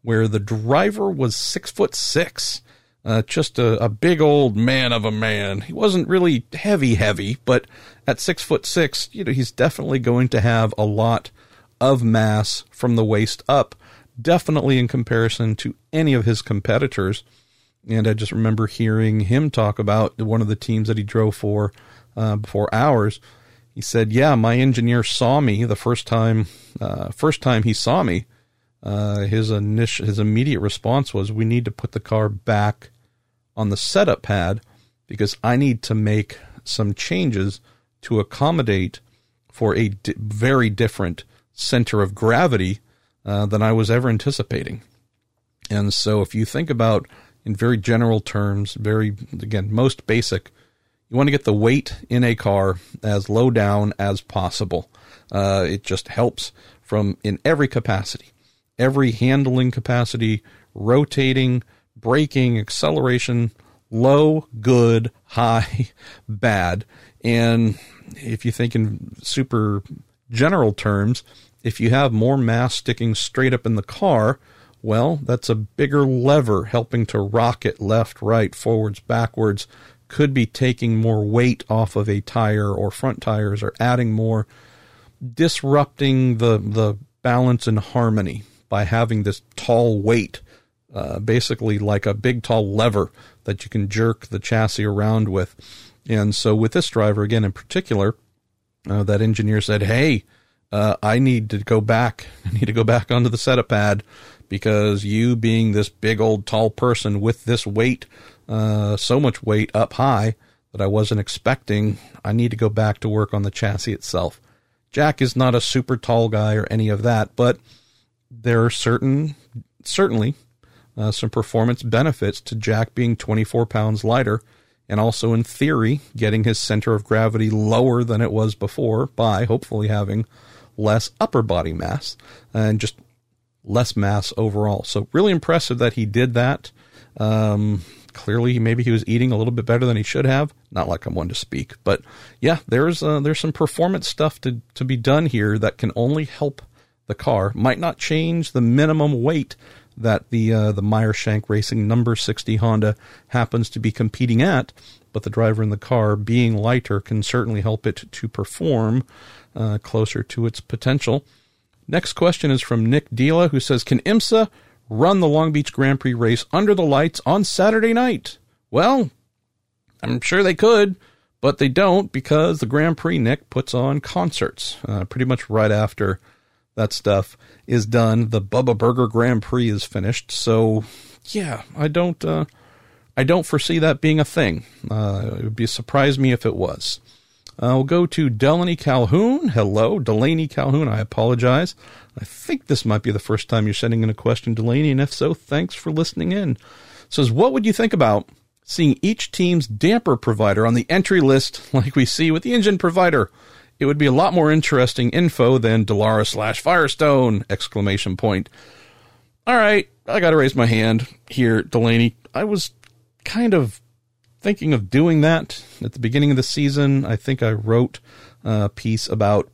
where the driver was six foot six. Uh, just a, a, big old man of a man. He wasn't really heavy, heavy, but at six foot six, you know, he's definitely going to have a lot of mass from the waist up definitely in comparison to any of his competitors. And I just remember hearing him talk about one of the teams that he drove for uh, before ours. He said, "Yeah, my engineer saw me the first time. Uh, first time he saw me, uh, his initial, his immediate response was, "We need to put the car back on the setup pad because I need to make some changes to accommodate for a di- very different center of gravity uh, than I was ever anticipating. And so, if you think about in very general terms, very, again, most basic, you want to get the weight in a car as low down as possible. Uh, it just helps from in every capacity, every handling capacity, rotating, braking, acceleration, low, good, high, bad. And if you think in super general terms, if you have more mass sticking straight up in the car, well, that's a bigger lever helping to rock it left, right, forwards, backwards. Could be taking more weight off of a tire or front tires or adding more, disrupting the, the balance and harmony by having this tall weight, uh, basically like a big tall lever that you can jerk the chassis around with. And so with this driver, again in particular, uh, that engineer said, "Hey, uh, I need to go back. I need to go back onto the setup pad because you being this big old tall person with this weight, uh, so much weight up high that I wasn't expecting, I need to go back to work on the chassis itself." Jack is not a super tall guy or any of that, but there are certain, certainly, uh, some performance benefits to Jack being 24 pounds lighter and also in theory getting his center of gravity lower than it was before by hopefully having less upper body mass and just less mass overall. So really impressive that he did that. Um, clearly, maybe he was eating a little bit better than he should have. Not like I'm one to speak, but yeah, there's uh, there's some performance stuff to to be done here that can only help the car. Might not change the minimum weight that the uh, the Meyer Shank Racing number 60 Honda happens to be competing at, but the driver in the car being lighter can certainly help it to perform uh, closer to its potential. Next question is from Nick Dila, who says, "Can IMSA run the Long Beach Grand Prix race under the lights on Saturday night?" Well, I'm sure they could, but they don't because the Grand Prix Nick puts on concerts uh, pretty much right after that stuff is done. The Bubba Burger Grand Prix is finished. So, yeah, I don't, uh, I don't foresee that being a thing. Uh, it would be surprise me if it was. Uh, we'll go to Delaney Calhoun. Hello, Delaney Calhoun. I apologize. I think this might be the first time you're sending in a question, Delaney, and if so, thanks for listening in. Says, what would you think about seeing each team's damper provider on the entry list like we see with the engine provider? It would be a lot more interesting info than Dallara slash Firestone! Exclamation point. All right, I got to raise my hand here, Delaney. I was kind of thinking of doing that at the beginning of the season. I think I wrote a piece about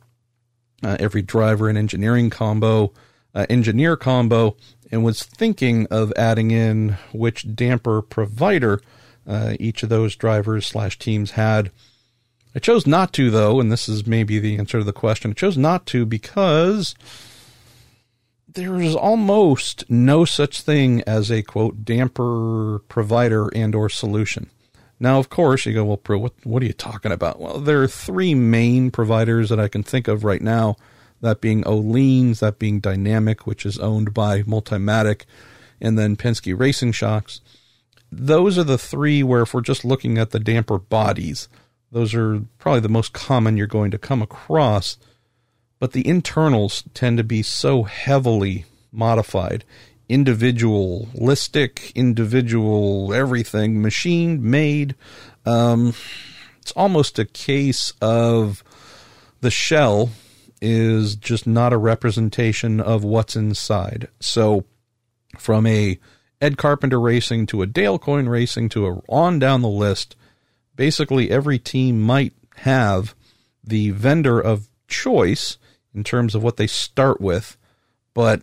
uh, every driver and engineering combo, uh, engineer combo, and was thinking of adding in which damper provider uh, each of those drivers slash teams had I chose not to, though, and this is maybe the answer to the question. I chose not to because there is almost no such thing as a quote damper provider and or solution. Now, of course, you go, well, what, what are you talking about? Well, there are three main providers that I can think of right now. That being Öhlins, that being Dynamic, which is owned by Multimatic, and then Penske Racing Shocks. Those are the three where, if we're just looking at the damper bodies, those are probably the most common you're going to come across. But the internals tend to be so heavily modified, individualistic, individual everything, machine made. Um, it's almost a case of the shell is just not a representation of what's inside. So, from a Ed Carpenter Racing to a Dale Coyne Racing to a on down the list, basically every team might have the vendor of choice in terms of what they start with, but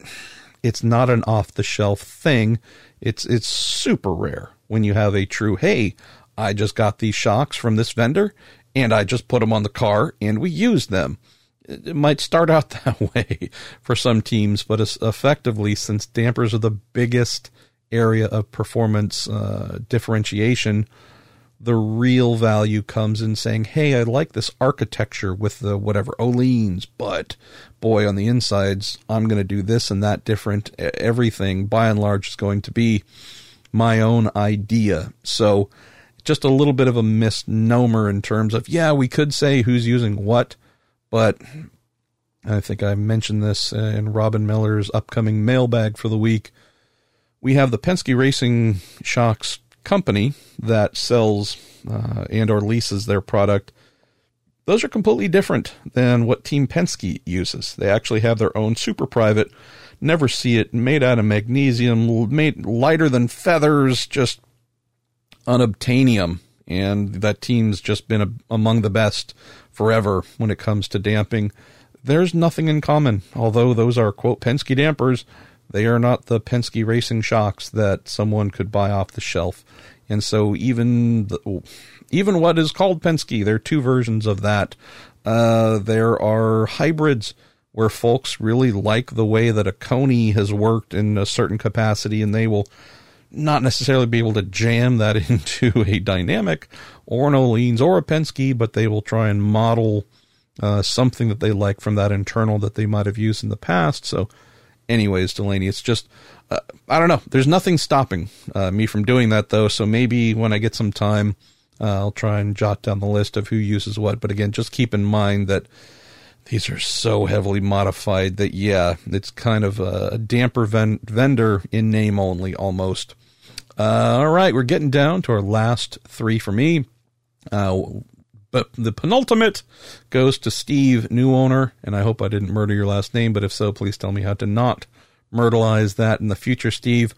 it's not an off the shelf thing. It's it's super rare when you have a true hey, I just got these shocks from this vendor and I just put them on the car and we use them. It might start out that way for some teams, but effectively, since dampers are the biggest area of performance uh, differentiation, the real value comes in saying, hey, I like this architecture with the whatever Öhlins, but boy, on the insides, I'm going to do this and that different. Everything, by and large, is going to be my own idea. So, just a little bit of a misnomer in terms of, yeah, we could say who's using what, but I think I mentioned this uh, in Robin Miller's upcoming mailbag for the week. We have the Penske Racing Shocks company that sells uh, and or leases their product those are completely different than what team penske uses. They actually have their own super private never see it made out of magnesium made lighter than feathers just unobtainium. And that team's just been a, among the best forever when it comes to damping. There's nothing in common although those are quote penske dampers they are not the Penske racing shocks that someone could buy off the shelf. And so even the, even what is called Penske, there are two versions of that. Uh, there are hybrids where folks really like the way that a Koni has worked in a certain capacity and they will not necessarily be able to jam that into a dynamic or an Öhlins or a Penske, but they will try and model uh, something that they like from that internal that they might have used in the past. So, anyways, Delaney, it's just uh, I don't know. There's nothing stopping uh, me from doing that though. So maybe when I get some time, uh, I'll try and jot down the list of who uses what. But again, just keep in mind that these are so heavily modified that yeah, it's kind of a damper ven- vendor in name only almost. Uh, all right, we're getting down to our last three for me. But the penultimate goes to Steve, new owner, and I hope I didn't murder your last name, but if so, please tell me how to not myrtleize that in the future, Steve.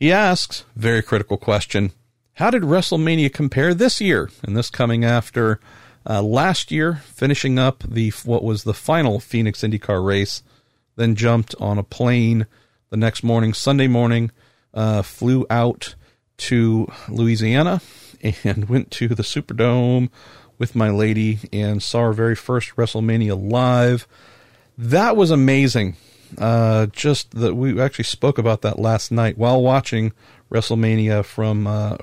He asks, very critical question, how did WrestleMania compare this year? And this coming after uh, last year, finishing up the what was the final Phoenix IndyCar race, then jumped on a plane the next morning, Sunday morning, uh, flew out to Louisiana and went to the Superdome with my lady and saw our very first WrestleMania live. That was amazing. Uh, just that we actually spoke about that last night while watching WrestleMania from uh,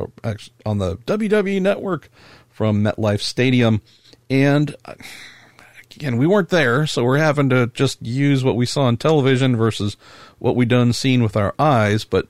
on the WWE Network from MetLife Stadium, and uh, again we weren't there, so we're having to just use what we saw on television versus what we done seen with our eyes, but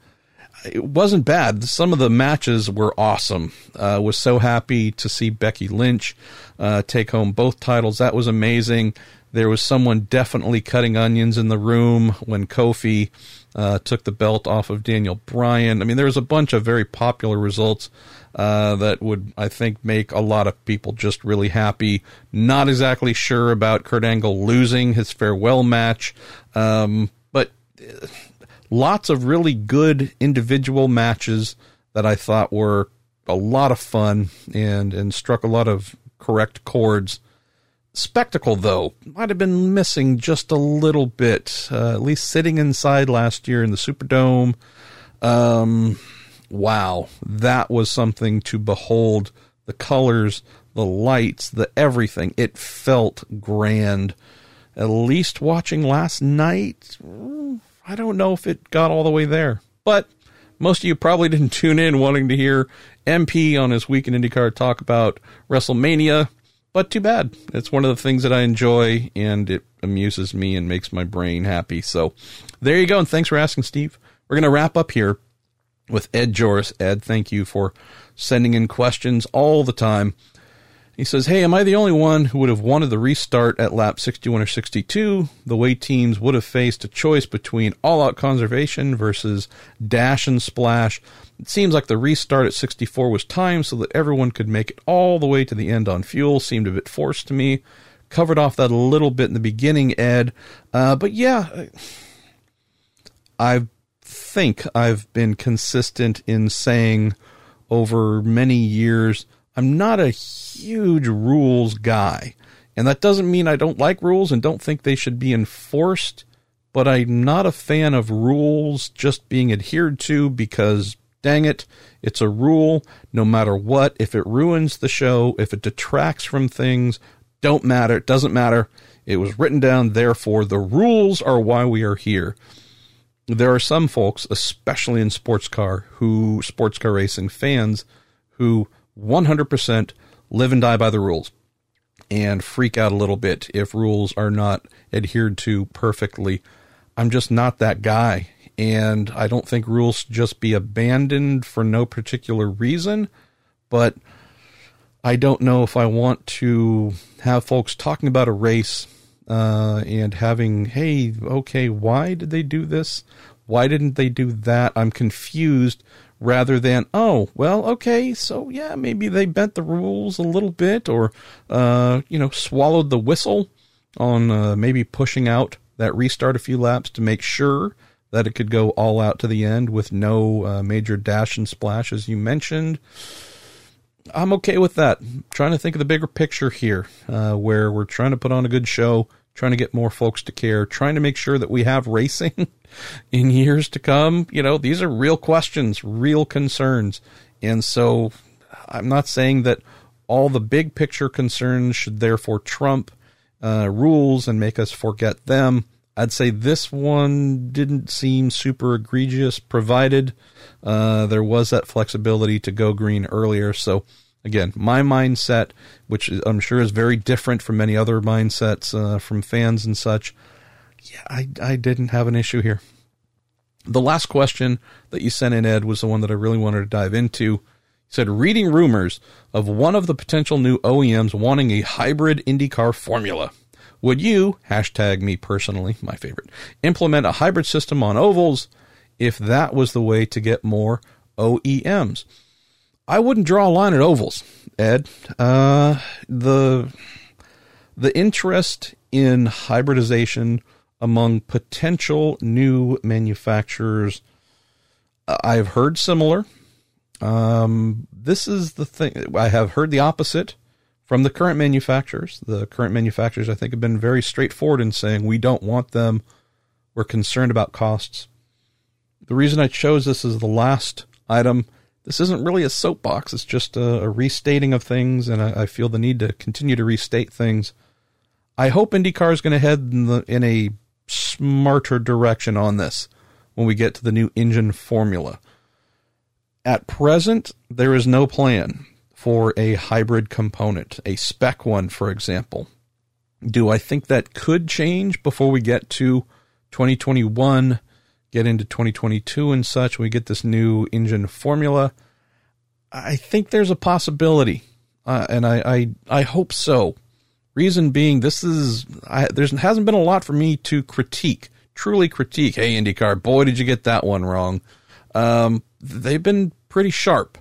it wasn't bad. Some of the matches were awesome. Uh, was so happy to see Becky Lynch uh, take home both titles. That was amazing. There was someone definitely cutting onions in the room when Kofi uh, took the belt off of Daniel Bryan. I mean, there was a bunch of very popular results uh, that would, I think, make a lot of people just really happy. Not exactly sure about Kurt Angle losing his farewell match, um, but uh, lots of really good individual matches that I thought were a lot of fun and and struck a lot of correct chords. Spectacle, though, might have been missing just a little bit. Uh, at least sitting inside last year in the Superdome. Um, wow, that was something to behold. The colors, the lights, the everything. It felt grand. At least watching last night, I don't know if it got all the way there, but most of you probably didn't tune in wanting to hear MP on his Week in IndyCar talk about WrestleMania, but too bad. It's one of the things that I enjoy and it amuses me and makes my brain happy. So there you go. And thanks for asking, Steve. We're going to wrap up here with Ed Joris. Ed, thank you for sending in questions all the time. He says, Hey, am I the only one who would have wanted the restart at lap 61 or 62? The way teams would have faced a choice between all out conservation versus dash and splash. It seems like the restart at 64 was timed so that everyone could make it all the way to the end on fuel. Seemed a bit forced to me. Covered off that a little bit in the beginning, Ed. Uh, but yeah, I think I've been consistent in saying over many years I'm not a huge rules guy. And that doesn't mean I don't like rules and don't think they should be enforced, but I'm not a fan of rules just being adhered to because, dang it, it's a rule no matter what. If it ruins the show, if it detracts from things, don't matter. It doesn't matter. It was written down, therefore, the rules are why we are here. There are some folks, especially in sports car, who, sports car racing fans, who 100% live and die by the rules and freak out a little bit if rules are not adhered to perfectly. I'm just not that guy. And I don't think rules just be abandoned for no particular reason. But I don't know if I want to have folks talking about a race uh, and having, hey, okay, why did they do this? Why didn't they do that? I'm confused rather than, oh, well, okay, so yeah, maybe they bent the rules a little bit or, uh, you know, swallowed the whistle on uh, maybe pushing out that restart a few laps to make sure that it could go all out to the end with no uh, major dash and splash, as you mentioned. I'm okay with that. I'm trying to think of the bigger picture here, uh, where we're trying to put on a good show, trying to get more folks to care, trying to make sure that we have racing in years to come. You know, these are real questions, real concerns. And so I'm not saying that all the big picture concerns should therefore trump uh, rules and make us forget them. I'd say this one didn't seem super egregious, provided uh, there was that flexibility to go green earlier. So, again, my mindset, which I'm sure is very different from many other mindsets uh, from fans and such, yeah, I, I didn't have an issue here. The last question that you sent in, Ed, was the one that I really wanted to dive into. Said, reading rumors of one of the potential new OEMs wanting a hybrid IndyCar formula. Would you, hashtag me personally, my favorite, implement a hybrid system on ovals if that was the way to get more OEMs? I wouldn't draw a line at ovals, Ed. Uh, the the interest in hybridization among potential new manufacturers, I've heard similar. Um, this is the thing. I have heard the opposite from the current manufacturers. The current manufacturers, I think, have been very straightforward in saying we don't want them. We're concerned about costs. The reason I chose this as the last item, this isn't really a soapbox. It's just a, a restating of things, and I, I, feel the need to continue to restate things. I hope IndyCar is going to head in, the, in a smarter direction on this when we get to the new engine formula. At present, there is no plan for a hybrid component, a spec one, for example. Do I think that could change before we get to 2021, get into 2022 and such? We get this new engine formula. I think there's a possibility, uh, and I, I I hope so. Reason being, this is I, there hasn't been a lot for me to critique, truly critique. Hey, IndyCar, boy, did you get that one wrong. Um, they've been pretty sharp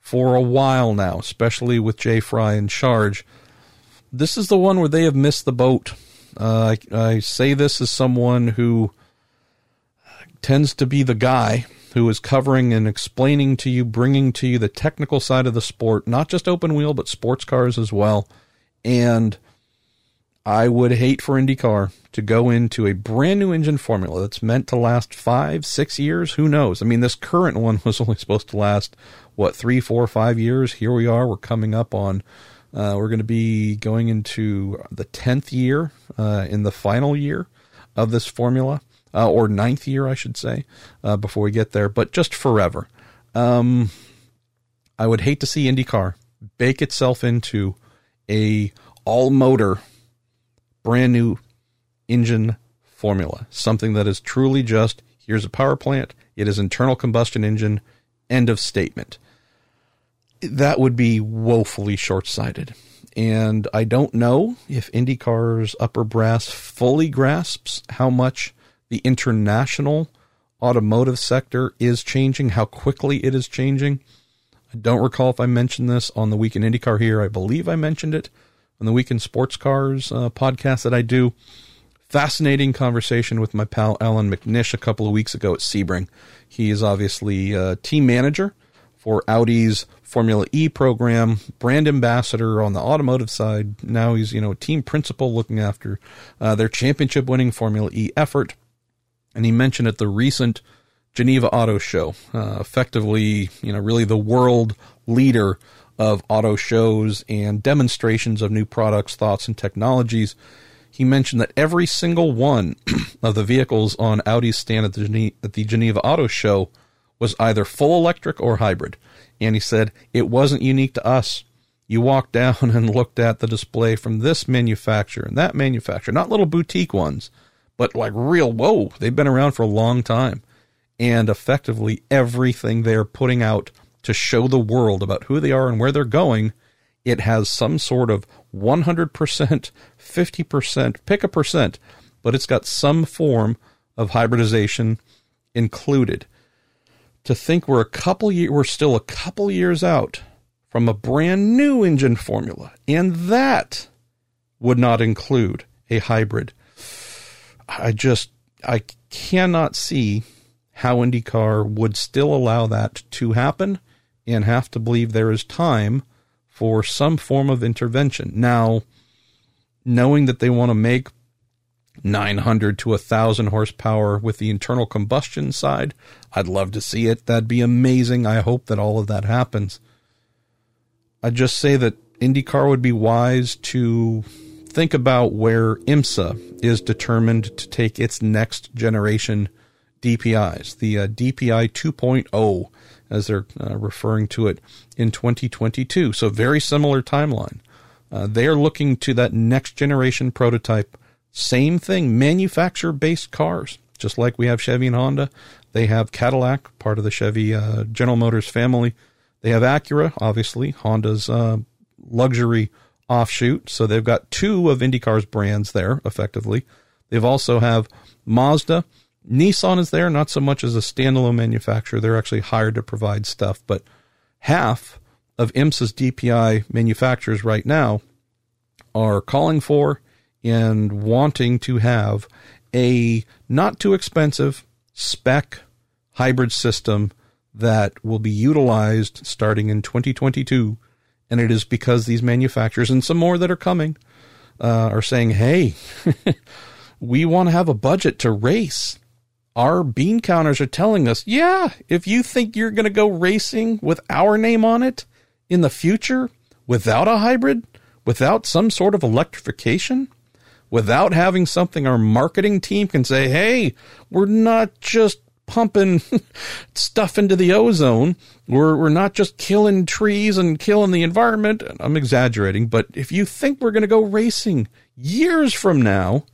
for a while now, especially with Jay Frye in charge. This is the one where they have missed the boat. Uh, I, I say this as someone who tends to be the guy who is covering and explaining to you, bringing to you the technical side of the sport, not just open wheel, but sports cars as well. And I would hate for IndyCar to go into a brand new engine formula that's meant to last five, six years. Who knows? I mean, this current one was only supposed to last what three, four, five years. Here we are. We're coming up on. Uh, we're going to be going into the tenth year uh, in the final year of this formula, uh, or ninth year, I should say, uh, before we get there. But just forever. Um, I would hate to see IndyCar bake itself into a all motor, brand new engine formula, something that is truly just here's a power plant, it is internal combustion engine, end of statement that would be woefully short sighted. And I don't know if IndyCar's upper brass fully grasps how much the international automotive sector is changing, how quickly it is changing. I don't recall if I mentioned this on the Week in IndyCar here. I believe I mentioned it on the Week in Sports Cars uh, podcast that I do. Fascinating conversation with my pal Allan McNish a couple of weeks ago at Sebring. He is obviously a team manager for Audi's Formula E program, brand ambassador on the automotive side. Now he's, you know, team principal looking after uh, their championship winning Formula E effort. And he mentioned at the recent Geneva Auto Show, uh, effectively, you know, really the world leader of auto shows and demonstrations of new products, thoughts, and technologies. He mentioned that every single one of the vehicles on Audi's stand at the, at the Geneva Auto Show was either full electric or hybrid. And he said, it wasn't unique to us. You walked down and looked at the display from this manufacturer and that manufacturer, not little boutique ones, but like real, whoa, they've been around for a long time. And effectively, everything they're putting out to show the world about who they are and where they're going, it has some sort of 100%, 50%, pick a percent, but it's got some form of hybridization included to think we're a couple years, we're still a couple years out from a brand new engine formula, and that would not include a hybrid. I just I cannot see how IndyCar would still allow that to happen and have to believe there is time for some form of intervention. Now, knowing that they want to make 900 to 1,000 horsepower with the internal combustion side. I'd love to see it. That'd be amazing. I hope that all of that happens. I'd just say that IndyCar would be wise to think about where IMSA is determined to take its next generation DPIs, the uh, DPI 2.0, as they're uh, referring to it in 2022. So, very similar timeline. Uh, they are looking to that next generation prototype. Same thing, manufacturer based cars, just like we have Chevy and Honda. They have Cadillac, part of the Chevy uh, General Motors family. They have Acura, obviously, Honda's uh, luxury offshoot. So they've got two of IndyCar's brands there, effectively. They've also have Mazda. Nissan is there, not so much as a standalone manufacturer. They're actually hired to provide stuff, but half of IMSA's DPI manufacturers right now are calling for and wanting to have a not too expensive spec hybrid system that will be utilized starting in 2022 and it is because these manufacturers and some more that are coming uh, are saying, "Hey, we want to have a budget to race." Our bean counters are telling us, "Yeah, if you think you're going to go racing with our name on it in the future without a hybrid, without some sort of electrification, without having something our marketing team can say, "Hey, we're not just pumping stuff into the ozone. We're, we're not just killing trees and killing the environment. I'm exaggerating, but if you think we're going to go racing years from now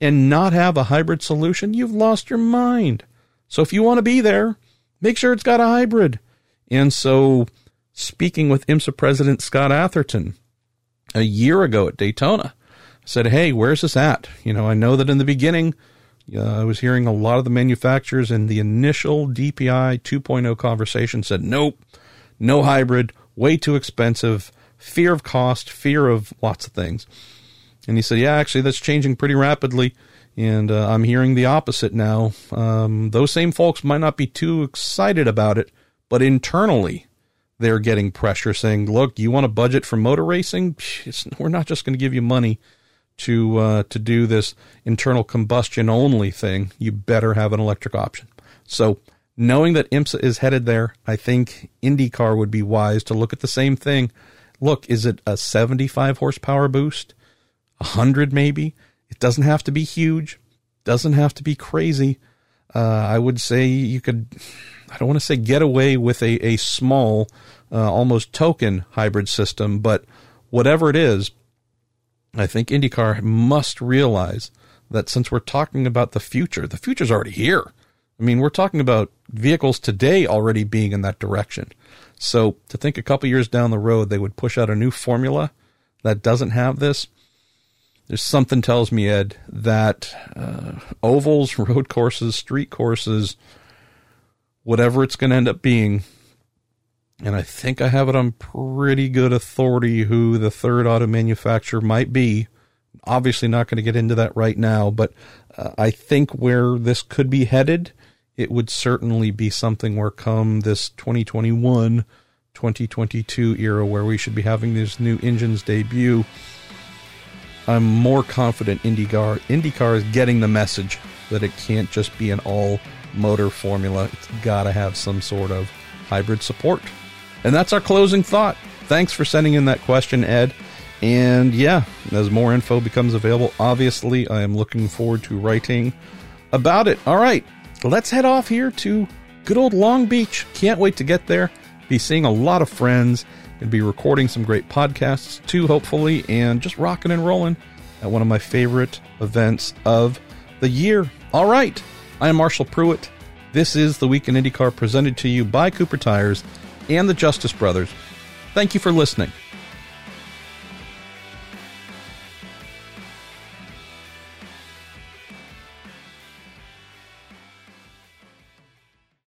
and not have a hybrid solution, you've lost your mind. So if you want to be there, make sure it's got a hybrid. And so, speaking with IMSA President Scott Atherton a year ago at Daytona, said, Hey, where's this at? You know, I know that in the beginning, uh, I was hearing a lot of the manufacturers in the initial DPI 2.0 conversation said, nope, no hybrid, way too expensive, fear of cost, fear of lots of things. And he said, yeah, actually, that's changing pretty rapidly. And uh, I'm hearing the opposite now. Um, those same folks might not be too excited about it, but internally, they're getting pressure saying, look, you want a budget for motor racing? we're not just going to give you money to uh, to do this internal combustion only thing, you better have an electric option. So knowing that IMSA is headed there, I think IndyCar would be wise to look at the same thing. Look, is it a 75 horsepower boost? 100 maybe? It doesn't have to be huge. Doesn't have to be crazy. Uh, I would say you could, I don't want to say get away with a, a small, uh, almost token hybrid system, but whatever it is, I think IndyCar must realize that since we're talking about the future, the future's already here. I mean, we're talking about vehicles today already being in that direction. So to think a couple years down the road they would push out a new formula that doesn't have this, there's something tells me, Ed, that uh, ovals, road courses, street courses, whatever it's going to end up being, and I think I have it on pretty good authority who the third auto manufacturer might be. Obviously, not going to get into that right now, but uh, I think where this could be headed, it would certainly be something where come this 2021 2022 era where we should be having these new engines debut. I'm more confident IndyCar IndyCar is getting the message that it can't just be an all motor formula. It's got to have some sort of hybrid support. And that's our closing thought. Thanks for sending in that question, Ed. And yeah, as more info becomes available, obviously, I am looking forward to writing about it. All right, let's head off here to good old Long Beach. Can't wait to get there. Be seeing a lot of friends and be recording some great podcasts too, hopefully, and just rocking and rolling at one of my favorite events of the year. All right, I am Marshall Pruett. This is the Week in IndyCar presented to you by Cooper Tires and the Justice Brothers. Thank you for listening.